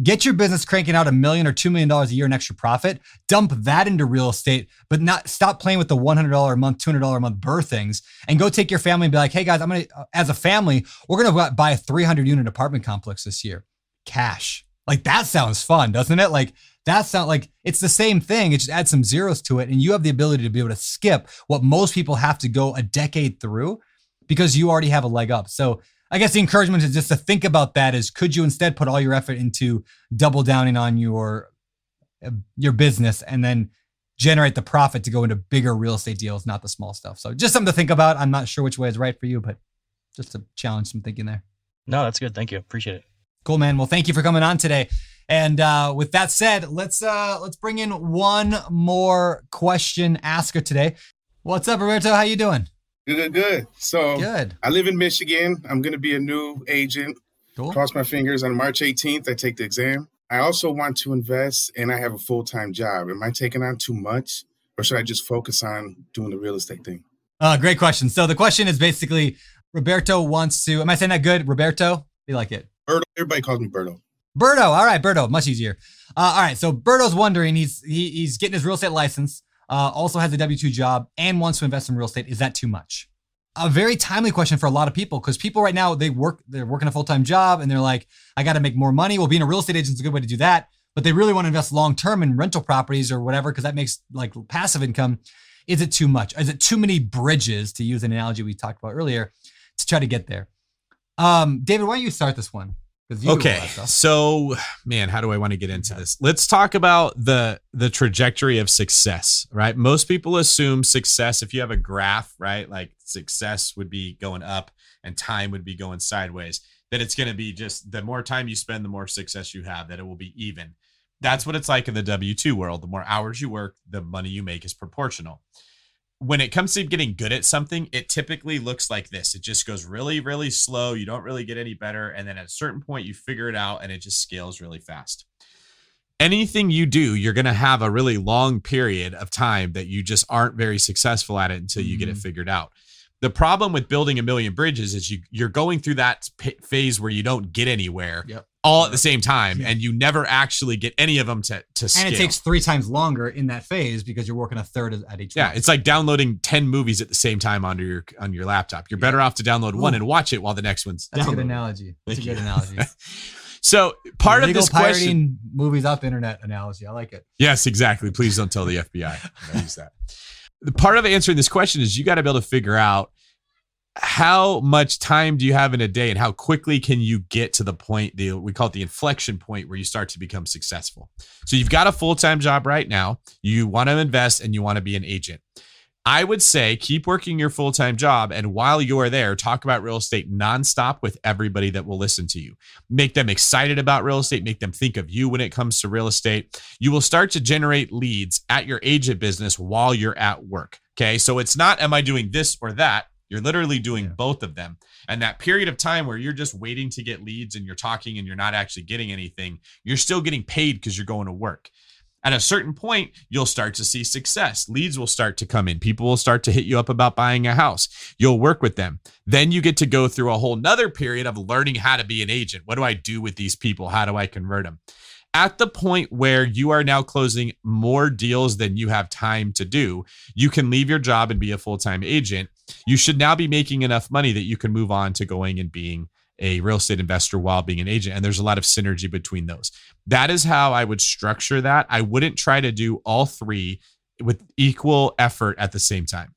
Get your business cranking out a million or two million dollars a year in extra profit. Dump that into real estate, but not stop playing with the one hundred dollar a month, two hundred dollar a month BRRRR things, and go take your family and be like, hey guys, I'm gonna uh, as a family, we're gonna buy a three hundred unit apartment complex this year, cash. Like that sounds fun, doesn't it? Like that not like it's the same thing. It just adds some zeros to it, and you have the ability to be able to skip what most people have to go a decade through because you already have a leg up. So I guess the encouragement is just to think about that is could you instead put all your effort into double downing on your uh, your business and then generate the profit to go into bigger real estate deals, not the small stuff. So just something to think about. I'm not sure which way is right for you, but just to challenge some thinking there. No, that's good. Thank you. Appreciate it. Cool, man. Well, thank you for coming on today. And uh, with that said, let's uh, let's bring in one more question asker today. What's up, Roberto? How you doing? Good, good, good. So Good. I live in Michigan. I'm going to be a new agent. Cool. Cross my fingers on March 18th. I take the exam. I also want to invest, and I have a full time job. Am I taking on too much, or should I just focus on doing the real estate thing? Uh, great question. So the question is basically Roberto wants to. Am I saying that good, Roberto? You like it? Berto, everybody calls me Berto. Berto. All right, Berto. Much easier. Uh, all right. So Berto's wondering. He's he, he's getting his real estate license. Uh, also has a W two job and wants to invest in real estate. Is that too much? A very timely question for a lot of people because people right now they work they're working a full time job and they're like, I got to make more money. Well, being a real estate agent is a good way to do that, but they really want to invest long term in rental properties or whatever because that makes like passive income. Is it too much? Is it too many bridges to use an analogy we talked about earlier to try to get there? Um, David, why don't you start this one? 'Cause you do a lot Okay, so man, how do I want to get into this? Let's talk about the the trajectory of success, right? Most people assume success if you have a graph, right? Like success would be going up and time would be going sideways. That it's going to be just the more time you spend, the more success you have. That it will be even. That's what it's like in the W two world. The more hours you work, the money you make is proportional when it comes to getting good at something, it typically looks like this. It just goes really, really slow. You don't really get any better. And then at a certain point, you figure it out and it just scales really fast. Anything you do, you're going to have a really long period of time that you just aren't very successful at it until you get it mm-hmm. figured out. The problem with building a million bridges is you you're going through that p- phase where you don't get anywhere Yep. all at the same time, and you never actually get any of them to to scale. And it takes three times longer in that phase because you're working a third of- at each. Yeah, one. it's like downloading 10 movies at the same time onto your on your laptop. You're better off to download one and watch it while the next one's That's a good analogy. That's Thank a good you. analogy. So part of Illegal this question, pirating movies off internet analogy. I like it. yes, exactly. Please don't tell the FBI. I use that. The part of answering this question is you got to be able to figure out how much time do you have in a day and how quickly can you get to the point the we call it the inflection point where you start to become successful. So you've got a full-time job right now you want to invest and you want to be an agent i would say keep working your full-time job and while you're there talk about real estate nonstop with everybody that will listen to you. Make them excited about real estate make them think of you when it comes to real estate. You will start to generate leads at your agent business while you're at work okay? So it's not am i doing this or that? You're literally doing both of them. And that period of time where you're just waiting to get leads and you're talking and you're not actually getting anything, you're still getting paid because you're going to work. At a certain point, you'll start to see success. Leads will start to come in. People will start to hit you up about buying a house. You'll work with them. Then you get to go through a whole nother period of learning how to be an agent. What do I do with these people? How do I convert them? At the point where you are now closing more deals than you have time to do, you can leave your job and be a full time agent. You should now be making enough money that you can move on to going and being a real estate investor while being an agent. And there's a lot of synergy between those. That is how I would structure that. I wouldn't try to do all three with equal effort at the same time.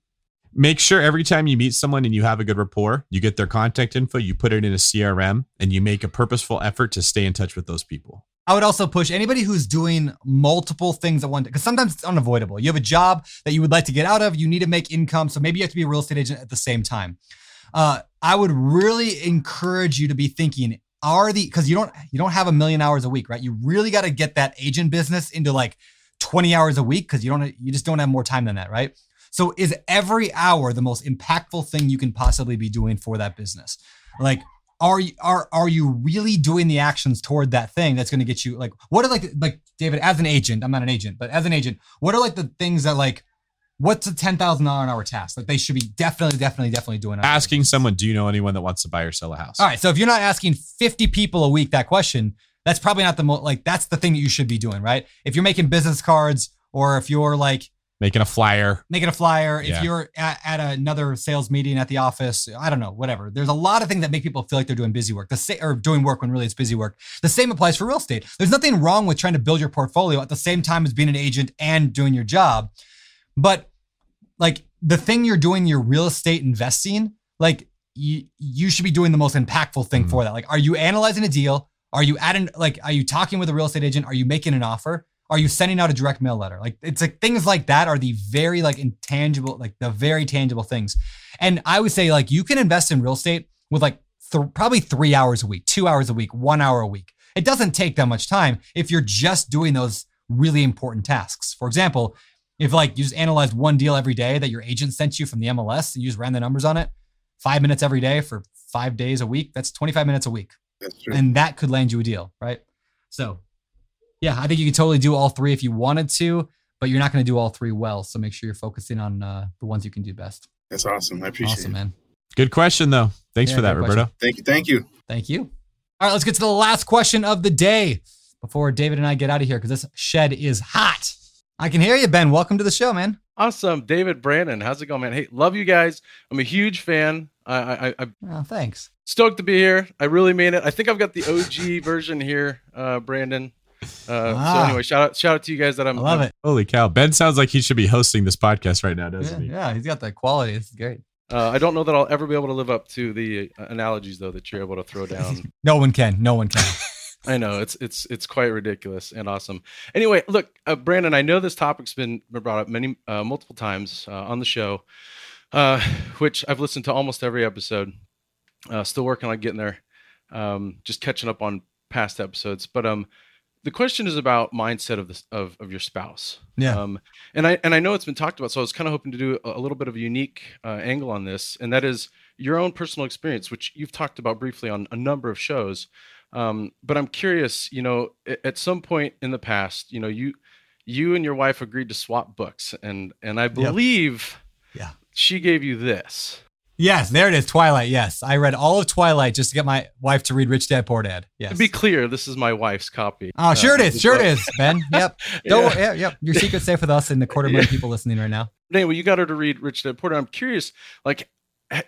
Make sure every time you meet someone and you have a good rapport, you get their contact info, you put it in a CRM, and you make a purposeful effort to stay in touch with those people. I would also push anybody who's doing multiple things at one time, because sometimes it's unavoidable. You have a job that you would like to get out of, you need to make income. So maybe you have to be a real estate agent at the same time. Uh, I would really encourage you to be thinking are the because you don't you don't have a million hours a week, right? You really got to get that agent business into like 20 hours a week because you don't you just don't have more time than that, right? So is every hour the most impactful thing you can possibly be doing for that business? Like are you are are you really doing the actions toward that thing that's going to get you like what are like like David as an agent, I'm not an agent, but as an agent, what are like the things that like what's a ten thousand dollar an hour task that they should be definitely, definitely, definitely doing? Asking someone, do you know anyone that wants to buy or sell a house? All right, so if you're not asking 50 people a week that question, that's probably not the most like that's the thing that you should be doing, right? If you're making business cards or if you're like Making a flyer. making a flyer, if you're at, at another sales meeting at the office, I don't know, whatever. There's a lot of things that make people feel like they're doing busy work, the sa- or doing work when really it's busy work. The same applies for real estate. There's nothing wrong with trying to build your portfolio at the same time as being an agent and doing your job. But like the thing you're doing your real estate investing, like you you should be doing the most impactful thing mm-hmm. for that. Like, are you analyzing a deal? Are you at an like are you talking with a real estate agent? Are you making an offer? Are you sending out a direct mail letter? Like it's like things like that are the very like intangible, like the very tangible things. And I would say like you can invest in real estate with like th- probably three hours a week, two hours a week, one hour a week. It doesn't take that much time if you're just doing those really important tasks. For example, if like you just analyzed one deal every day that your agent sent you from the MLS and you just ran the numbers on it, five minutes every day for five days a week, that's 25 minutes a week. That's true. And that could land you a deal, right? So, yeah, I think you could totally do all three if you wanted to, but you're not going to do all three well. So make sure you're focusing on uh, the ones you can do best. That's awesome. I appreciate Awesome, it. man. Good question, though. Thanks Yeah, for that, great question. Roberto. Thank you. Thank you. Thank you. All right, let's get to the last question of the day before David and I get out of here because this shed is hot. I can hear you, Ben. Welcome to the show, man. Awesome, David Brandon. How's it going, man? Hey, love you guys. I'm a huge fan. I, I, I Oh, thanks. stoked to be here. I really mean it. I think I've got the OG version here, uh, Brandon. Uh, So Ah. anyway, shout out, shout out to you guys that I'm. I love I'm- it. Holy cow. Ben sounds like he should be hosting this podcast right now, doesn't Yeah, he? yeah, he's got that quality. It's great. Uh, I don't know that I'll ever be able to live up to the uh, analogies though that you're able to throw down. No one can. No one can. I know it's it's it's quite ridiculous and awesome. Anyway, look, uh, Brandon, I know this topic's been brought up many uh, multiple times uh, on the show, uh, which I've listened to almost every episode. Uh, still working on getting there, um, just catching up on past episodes. But um, the question is about mindset of this of of your spouse. Yeah. Um, and I and I know it's been talked about, so I was kind of hoping to do a, a little bit of a unique uh, angle on this, and that is your own personal experience, which you've talked about briefly on a number of shows. Um, but I'm curious, you know, at some point in the past, you know, you you and your wife agreed to swap books, and and I believe, Yeah. she gave you this. Yes, there it is. Twilight. Yes, I read all of Twilight just to get my wife to read Rich Dad Poor Dad. Yes. To be clear, this is my wife's copy. Oh, sure it uh, is. Sure it is, Ben. Yep. Don't Yeah. Yeah, yep. Your secret's safe with us and the quarter million people listening right now. But anyway, you got her to read Rich Dad Poor Dad. I'm curious, like,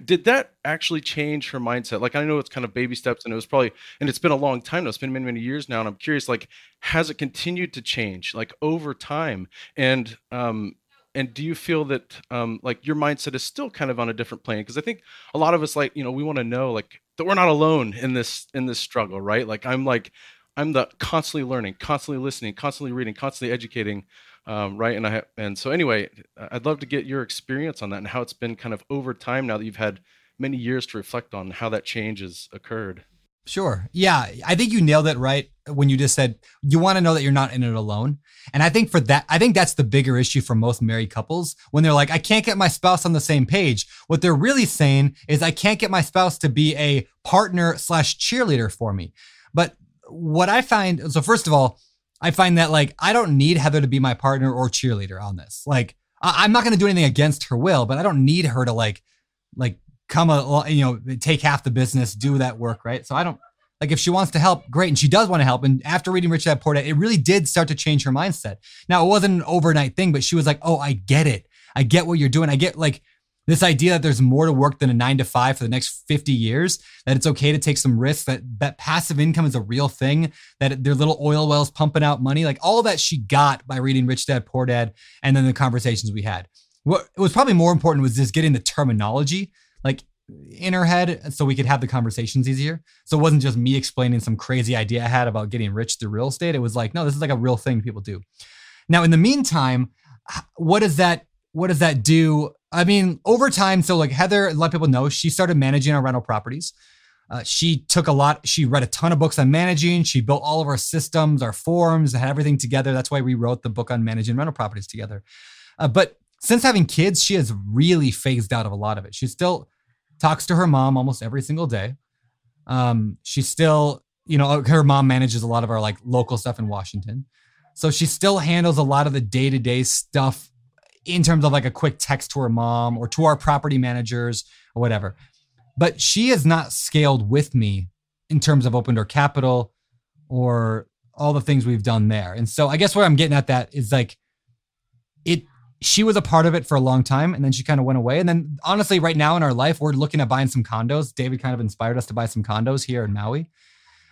did that actually change her mindset? Like, I know it's kind of baby steps, and it was probably, and it's been a long time now. It's been many, many years now, and I'm curious, like, has it continued to change, like, over time? And um, and do you feel that um, like your mindset is still kind of on a different plane? Because I think a lot of us, like, you know, we want to know, like, that we're not alone in this in this struggle, right? Like, I'm like, I'm the constantly learning, constantly listening, constantly reading, constantly educating um, right and i and so anyway i'd love to get your experience on that and how it's been kind of over time now that you've had many years to reflect on how that change has occurred Sure. Yeah. I think you nailed it right when you just said you want to know that you're not in it alone. And I think for that, I think that's the bigger issue for most married couples when they're like, I can't get my spouse on the same page. What they're really saying is, I can't get my spouse to be a partner slash cheerleader for me. But what I find, so first of all, I find that like, I don't need Heather to be my partner or cheerleader on this. Like, I- I'm not going to do anything against her will, but I don't need her to like, like come a you know take half the business do that work right? So i don't like if she wants to help great and she does want to help. And after reading rich dad poor dad it really did start to change her mindset. Now it wasn't an overnight thing but she was like oh i get it. I get what you're doing. I get like this idea that there's more to work than a nine to five for the next 50 years that it's okay to take some risks that that passive income is a real thing that there are little oil wells pumping out money like all that she got by reading rich dad poor dad and then the conversations we had what was probably more important was just getting the terminology like in her head so we could have the conversations easier. So it wasn't just me explaining some crazy idea I had about getting rich through real estate. It was like, no, this is like a real thing people do. Now, in the meantime, what does that what does that do? I mean, over time, so like Heather, a lot of people know she started managing our rental properties. Uh, she took a lot. She read a ton of books on managing. She built all of our systems, our forms, had everything together. That's why we wrote the book on managing rental properties together. Uh, but since having kids, she has really phased out of a lot of it. She still talks to her mom almost every single day. Um, she still, you know, her mom manages a lot of our like local stuff in Washington. So she still handles a lot of the day to day stuff in terms of like a quick text to her mom or to our property managers or whatever. But she has not scaled with me in terms of open door capital or all the things we've done there. And so I guess what I'm getting at that is like it she was a part of it for a long time and then she kind of went away. And then honestly, right now in our life, we're looking at buying some condos. David kind of inspired us to buy some condos here in Maui.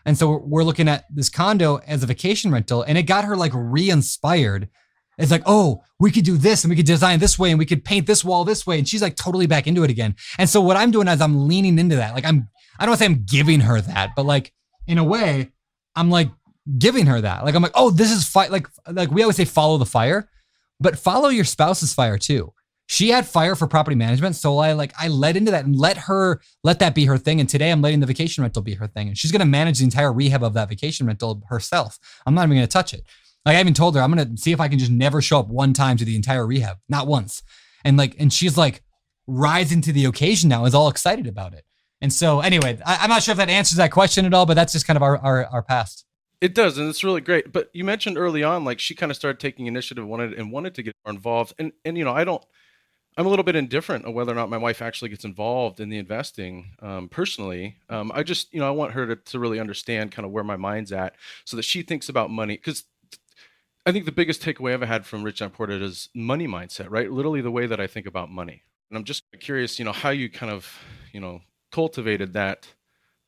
And so we're looking at this condo as a vacation rental, and it got her like re-inspired. It's like, oh, we could do this and we could design this way and we could paint this wall this way. And she's like totally back into it again. And so what I'm doing is I'm leaning into that. Like I'm, I don't say I'm giving her that, but like in a way, I'm like giving her that. Like I'm like, oh, this is fight. Like like we always say, follow the fire, but follow your spouse's fire too she had fire for property management so i like i led into that and let her let that be her thing and today i'm letting the vacation rental be her thing and she's going to manage the entire rehab of that vacation rental herself i'm not even going to touch it like i even told her i'm to see if i can just never show up one time to the entire rehab not once and like and she's like rising to the occasion now is all excited about it and so anyway I, am not sure if that answers that question at all but that's just kind of our our, our past it does, and it's really great. But you mentioned early on, like she kind of started taking initiative, wanted and wanted to get more involved. And and you know, I don't, I'm a little bit indifferent on whether or not my wife actually gets involved in the investing um, personally. Um, I just, you know, I want her to, to really understand kind of where my mind's at so that she thinks about money. Because I think the biggest takeaway I've had from Rich Poor Dad is money mindset, right? Literally the way that I think about money. And I'm just curious, you know, how you kind of, you know, cultivated that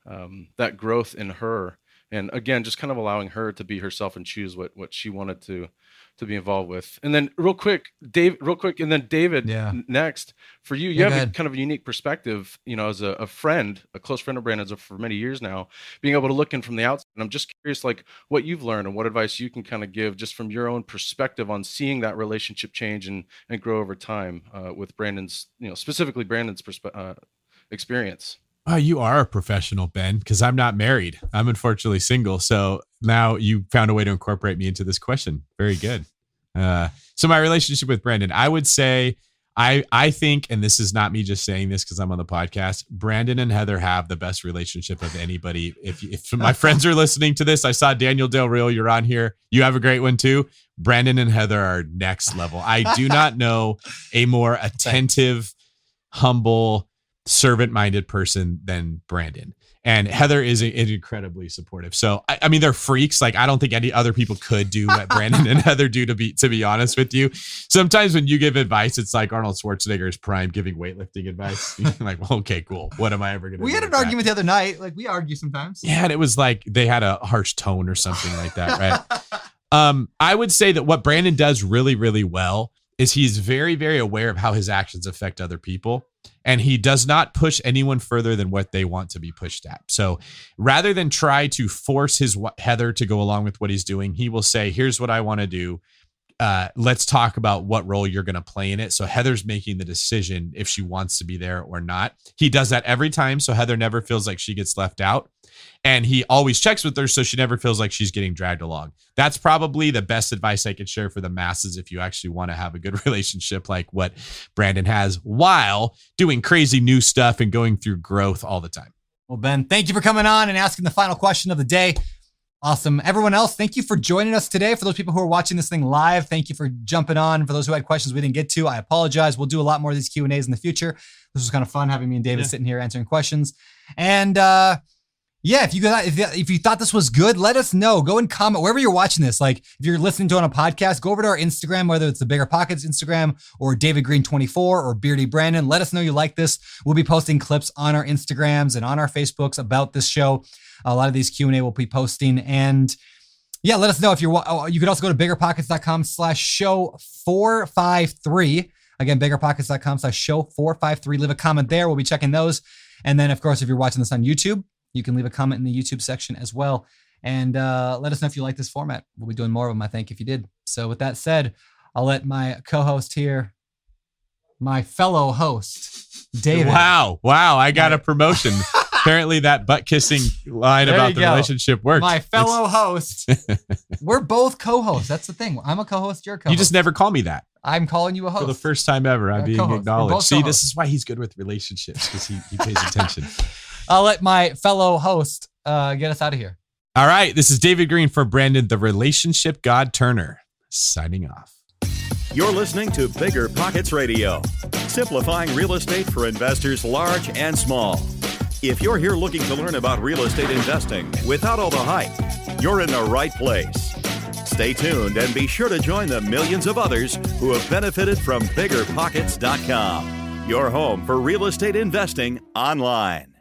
um, that growth in her. And again, just kind of allowing her to be herself and choose what what she wanted to to be involved with. And then real quick, Dave, real quick, and then David, yeah. Next for you, you Yeah, have a, kind of a unique perspective, you know, as a, a friend, a close friend of Brandon's for many years now, being able to look in from the outside. And I'm just curious, like what you've learned and what advice you can kind of give just from your own perspective on seeing that relationship change and, and grow over time uh, with Brandon's, you know, specifically Brandon's uh, experience. Oh, you are a professional, Ben, because I'm not married. I'm unfortunately single. So now you found a way to incorporate me into this question. Very good. Uh, so my relationship with Brandon, I would say I I think, and this is not me just saying this because I'm on the podcast. Brandon and Heather have the best relationship of anybody. If if my friends are listening to this, I saw Daniel Del Rio. You're on here. You have a great one too. Brandon and Heather are next level. I do not know a more attentive, humble, servant-minded person than Brandon. And Heather is a- is incredibly supportive. So I, I mean, they're freaks. Like I don't think any other people could do what Brandon and Heather do. To be to be honest with you, sometimes when you give advice, it's like Arnold Schwarzenegger's prime giving weightlifting advice. Like, well, okay, cool. What am I ever gonna? we do had an that? argument the other night like we argue sometimes Yeah, and it was like they had a harsh tone or something like that, right? um, I would say that what Brandon does really, really well is he's very, very aware of how his actions affect other people. And he does not push anyone further than what they want to be pushed at. So rather than try to force his Heather to go along with what he's doing, he will say, Here's what I want to do. Uh, let's talk about what role you're going to play in it. So Heather's making the decision if she wants to be there or not. He does that every time. So Heather never feels like she gets left out. And he always checks with her so she never feels like she's getting dragged along. That's probably the best advice I could share for the masses if you actually want to have a good relationship like what Brandon has while doing crazy new stuff and going through growth all the time. Well, Ben, thank you for coming on and asking the final question of the day. Awesome. Everyone else, thank you for joining us today. For those people who are watching this thing live, thank you for jumping on. For those who had questions we didn't get to, I apologize. We'll do a lot more of these Q and A's in the future. This was kind of fun having me and David Yeah. sitting here answering questions. And uh, yeah, if you got if, you thought this was good, let us know. Go and comment wherever you're watching this. Like if you're listening to on a podcast, go over to our Instagram, whether it's the Bigger Pockets Instagram or David Greene 24 or Beardy Brandon. Let us know you like this. We'll be posting clips on our Instagrams and on our Facebooks about this show. A lot of these Q and A we'll be posting and. Yeah, let us know if you're. Oh, you could also go to biggerpockets.com slash show 453. Again, biggerpockets.com slash show 453. Leave a comment there. We'll be checking those. And then, of course, if you're watching this on YouTube, you can leave a comment in the YouTube section as well. And uh, let us know if you like this format. We'll be doing more of them, I think, if you did. So, with that said, I'll let my co host here, my fellow host, David. Wow. Wow. I got a promotion. Apparently, that butt kissing line There about the go. relationship works. My It's- fellow host. We're both co-hosts. That's the thing. I'm a co-host. You're a co-host. you just never call me that I'm calling you a host. for the first time ever. I'm being co-host. Acknowledged. See, co-hosts. this is why he's good with relationships because he, he pays attention. I'll let my fellow host uh, get us out of here. All right, this is David Greene for Brandon, the relationship god Turner, signing off. You're listening to Bigger Pockets Radio, simplifying real estate for investors large and small. If you're here looking to learn about real estate investing without all the hype, you're in the right place. Stay tuned and be sure to join the millions of others who have benefited from biggerpockets.com, your home for real estate investing online.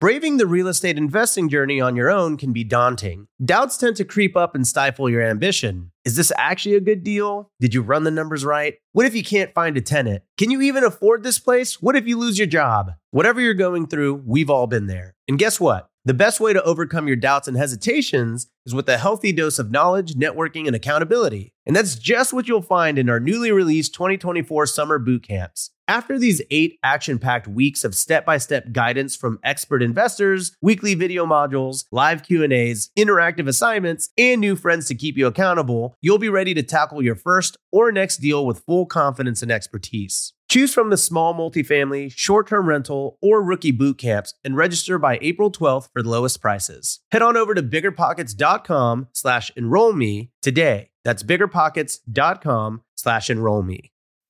Braving the real estate investing journey on your own can be daunting. Doubts tend to creep up and stifle your ambition. Is this actually a good deal? Did you run the numbers right? What if you can't find a tenant? Can you even afford this place? What if you lose your job? Whatever you're going through, we've all been there. And guess what? The best way to overcome your doubts and hesitations is with a healthy dose of knowledge, networking, and accountability. And that's just what you'll find in our newly released 2024 summer boot camps. After these eight action packed weeks of step by step guidance from expert investors, weekly video modules, live Q&As, interactive assignments, and new friends to keep you accountable, you'll be ready to tackle your first or next deal with full confidence and expertise. Choose from the small multifamily, short term rental, or rookie boot camps and register by April 12th for the lowest prices. Head on over to biggerpockets.com slash enroll me today. That's biggerpockets.com slash enroll me.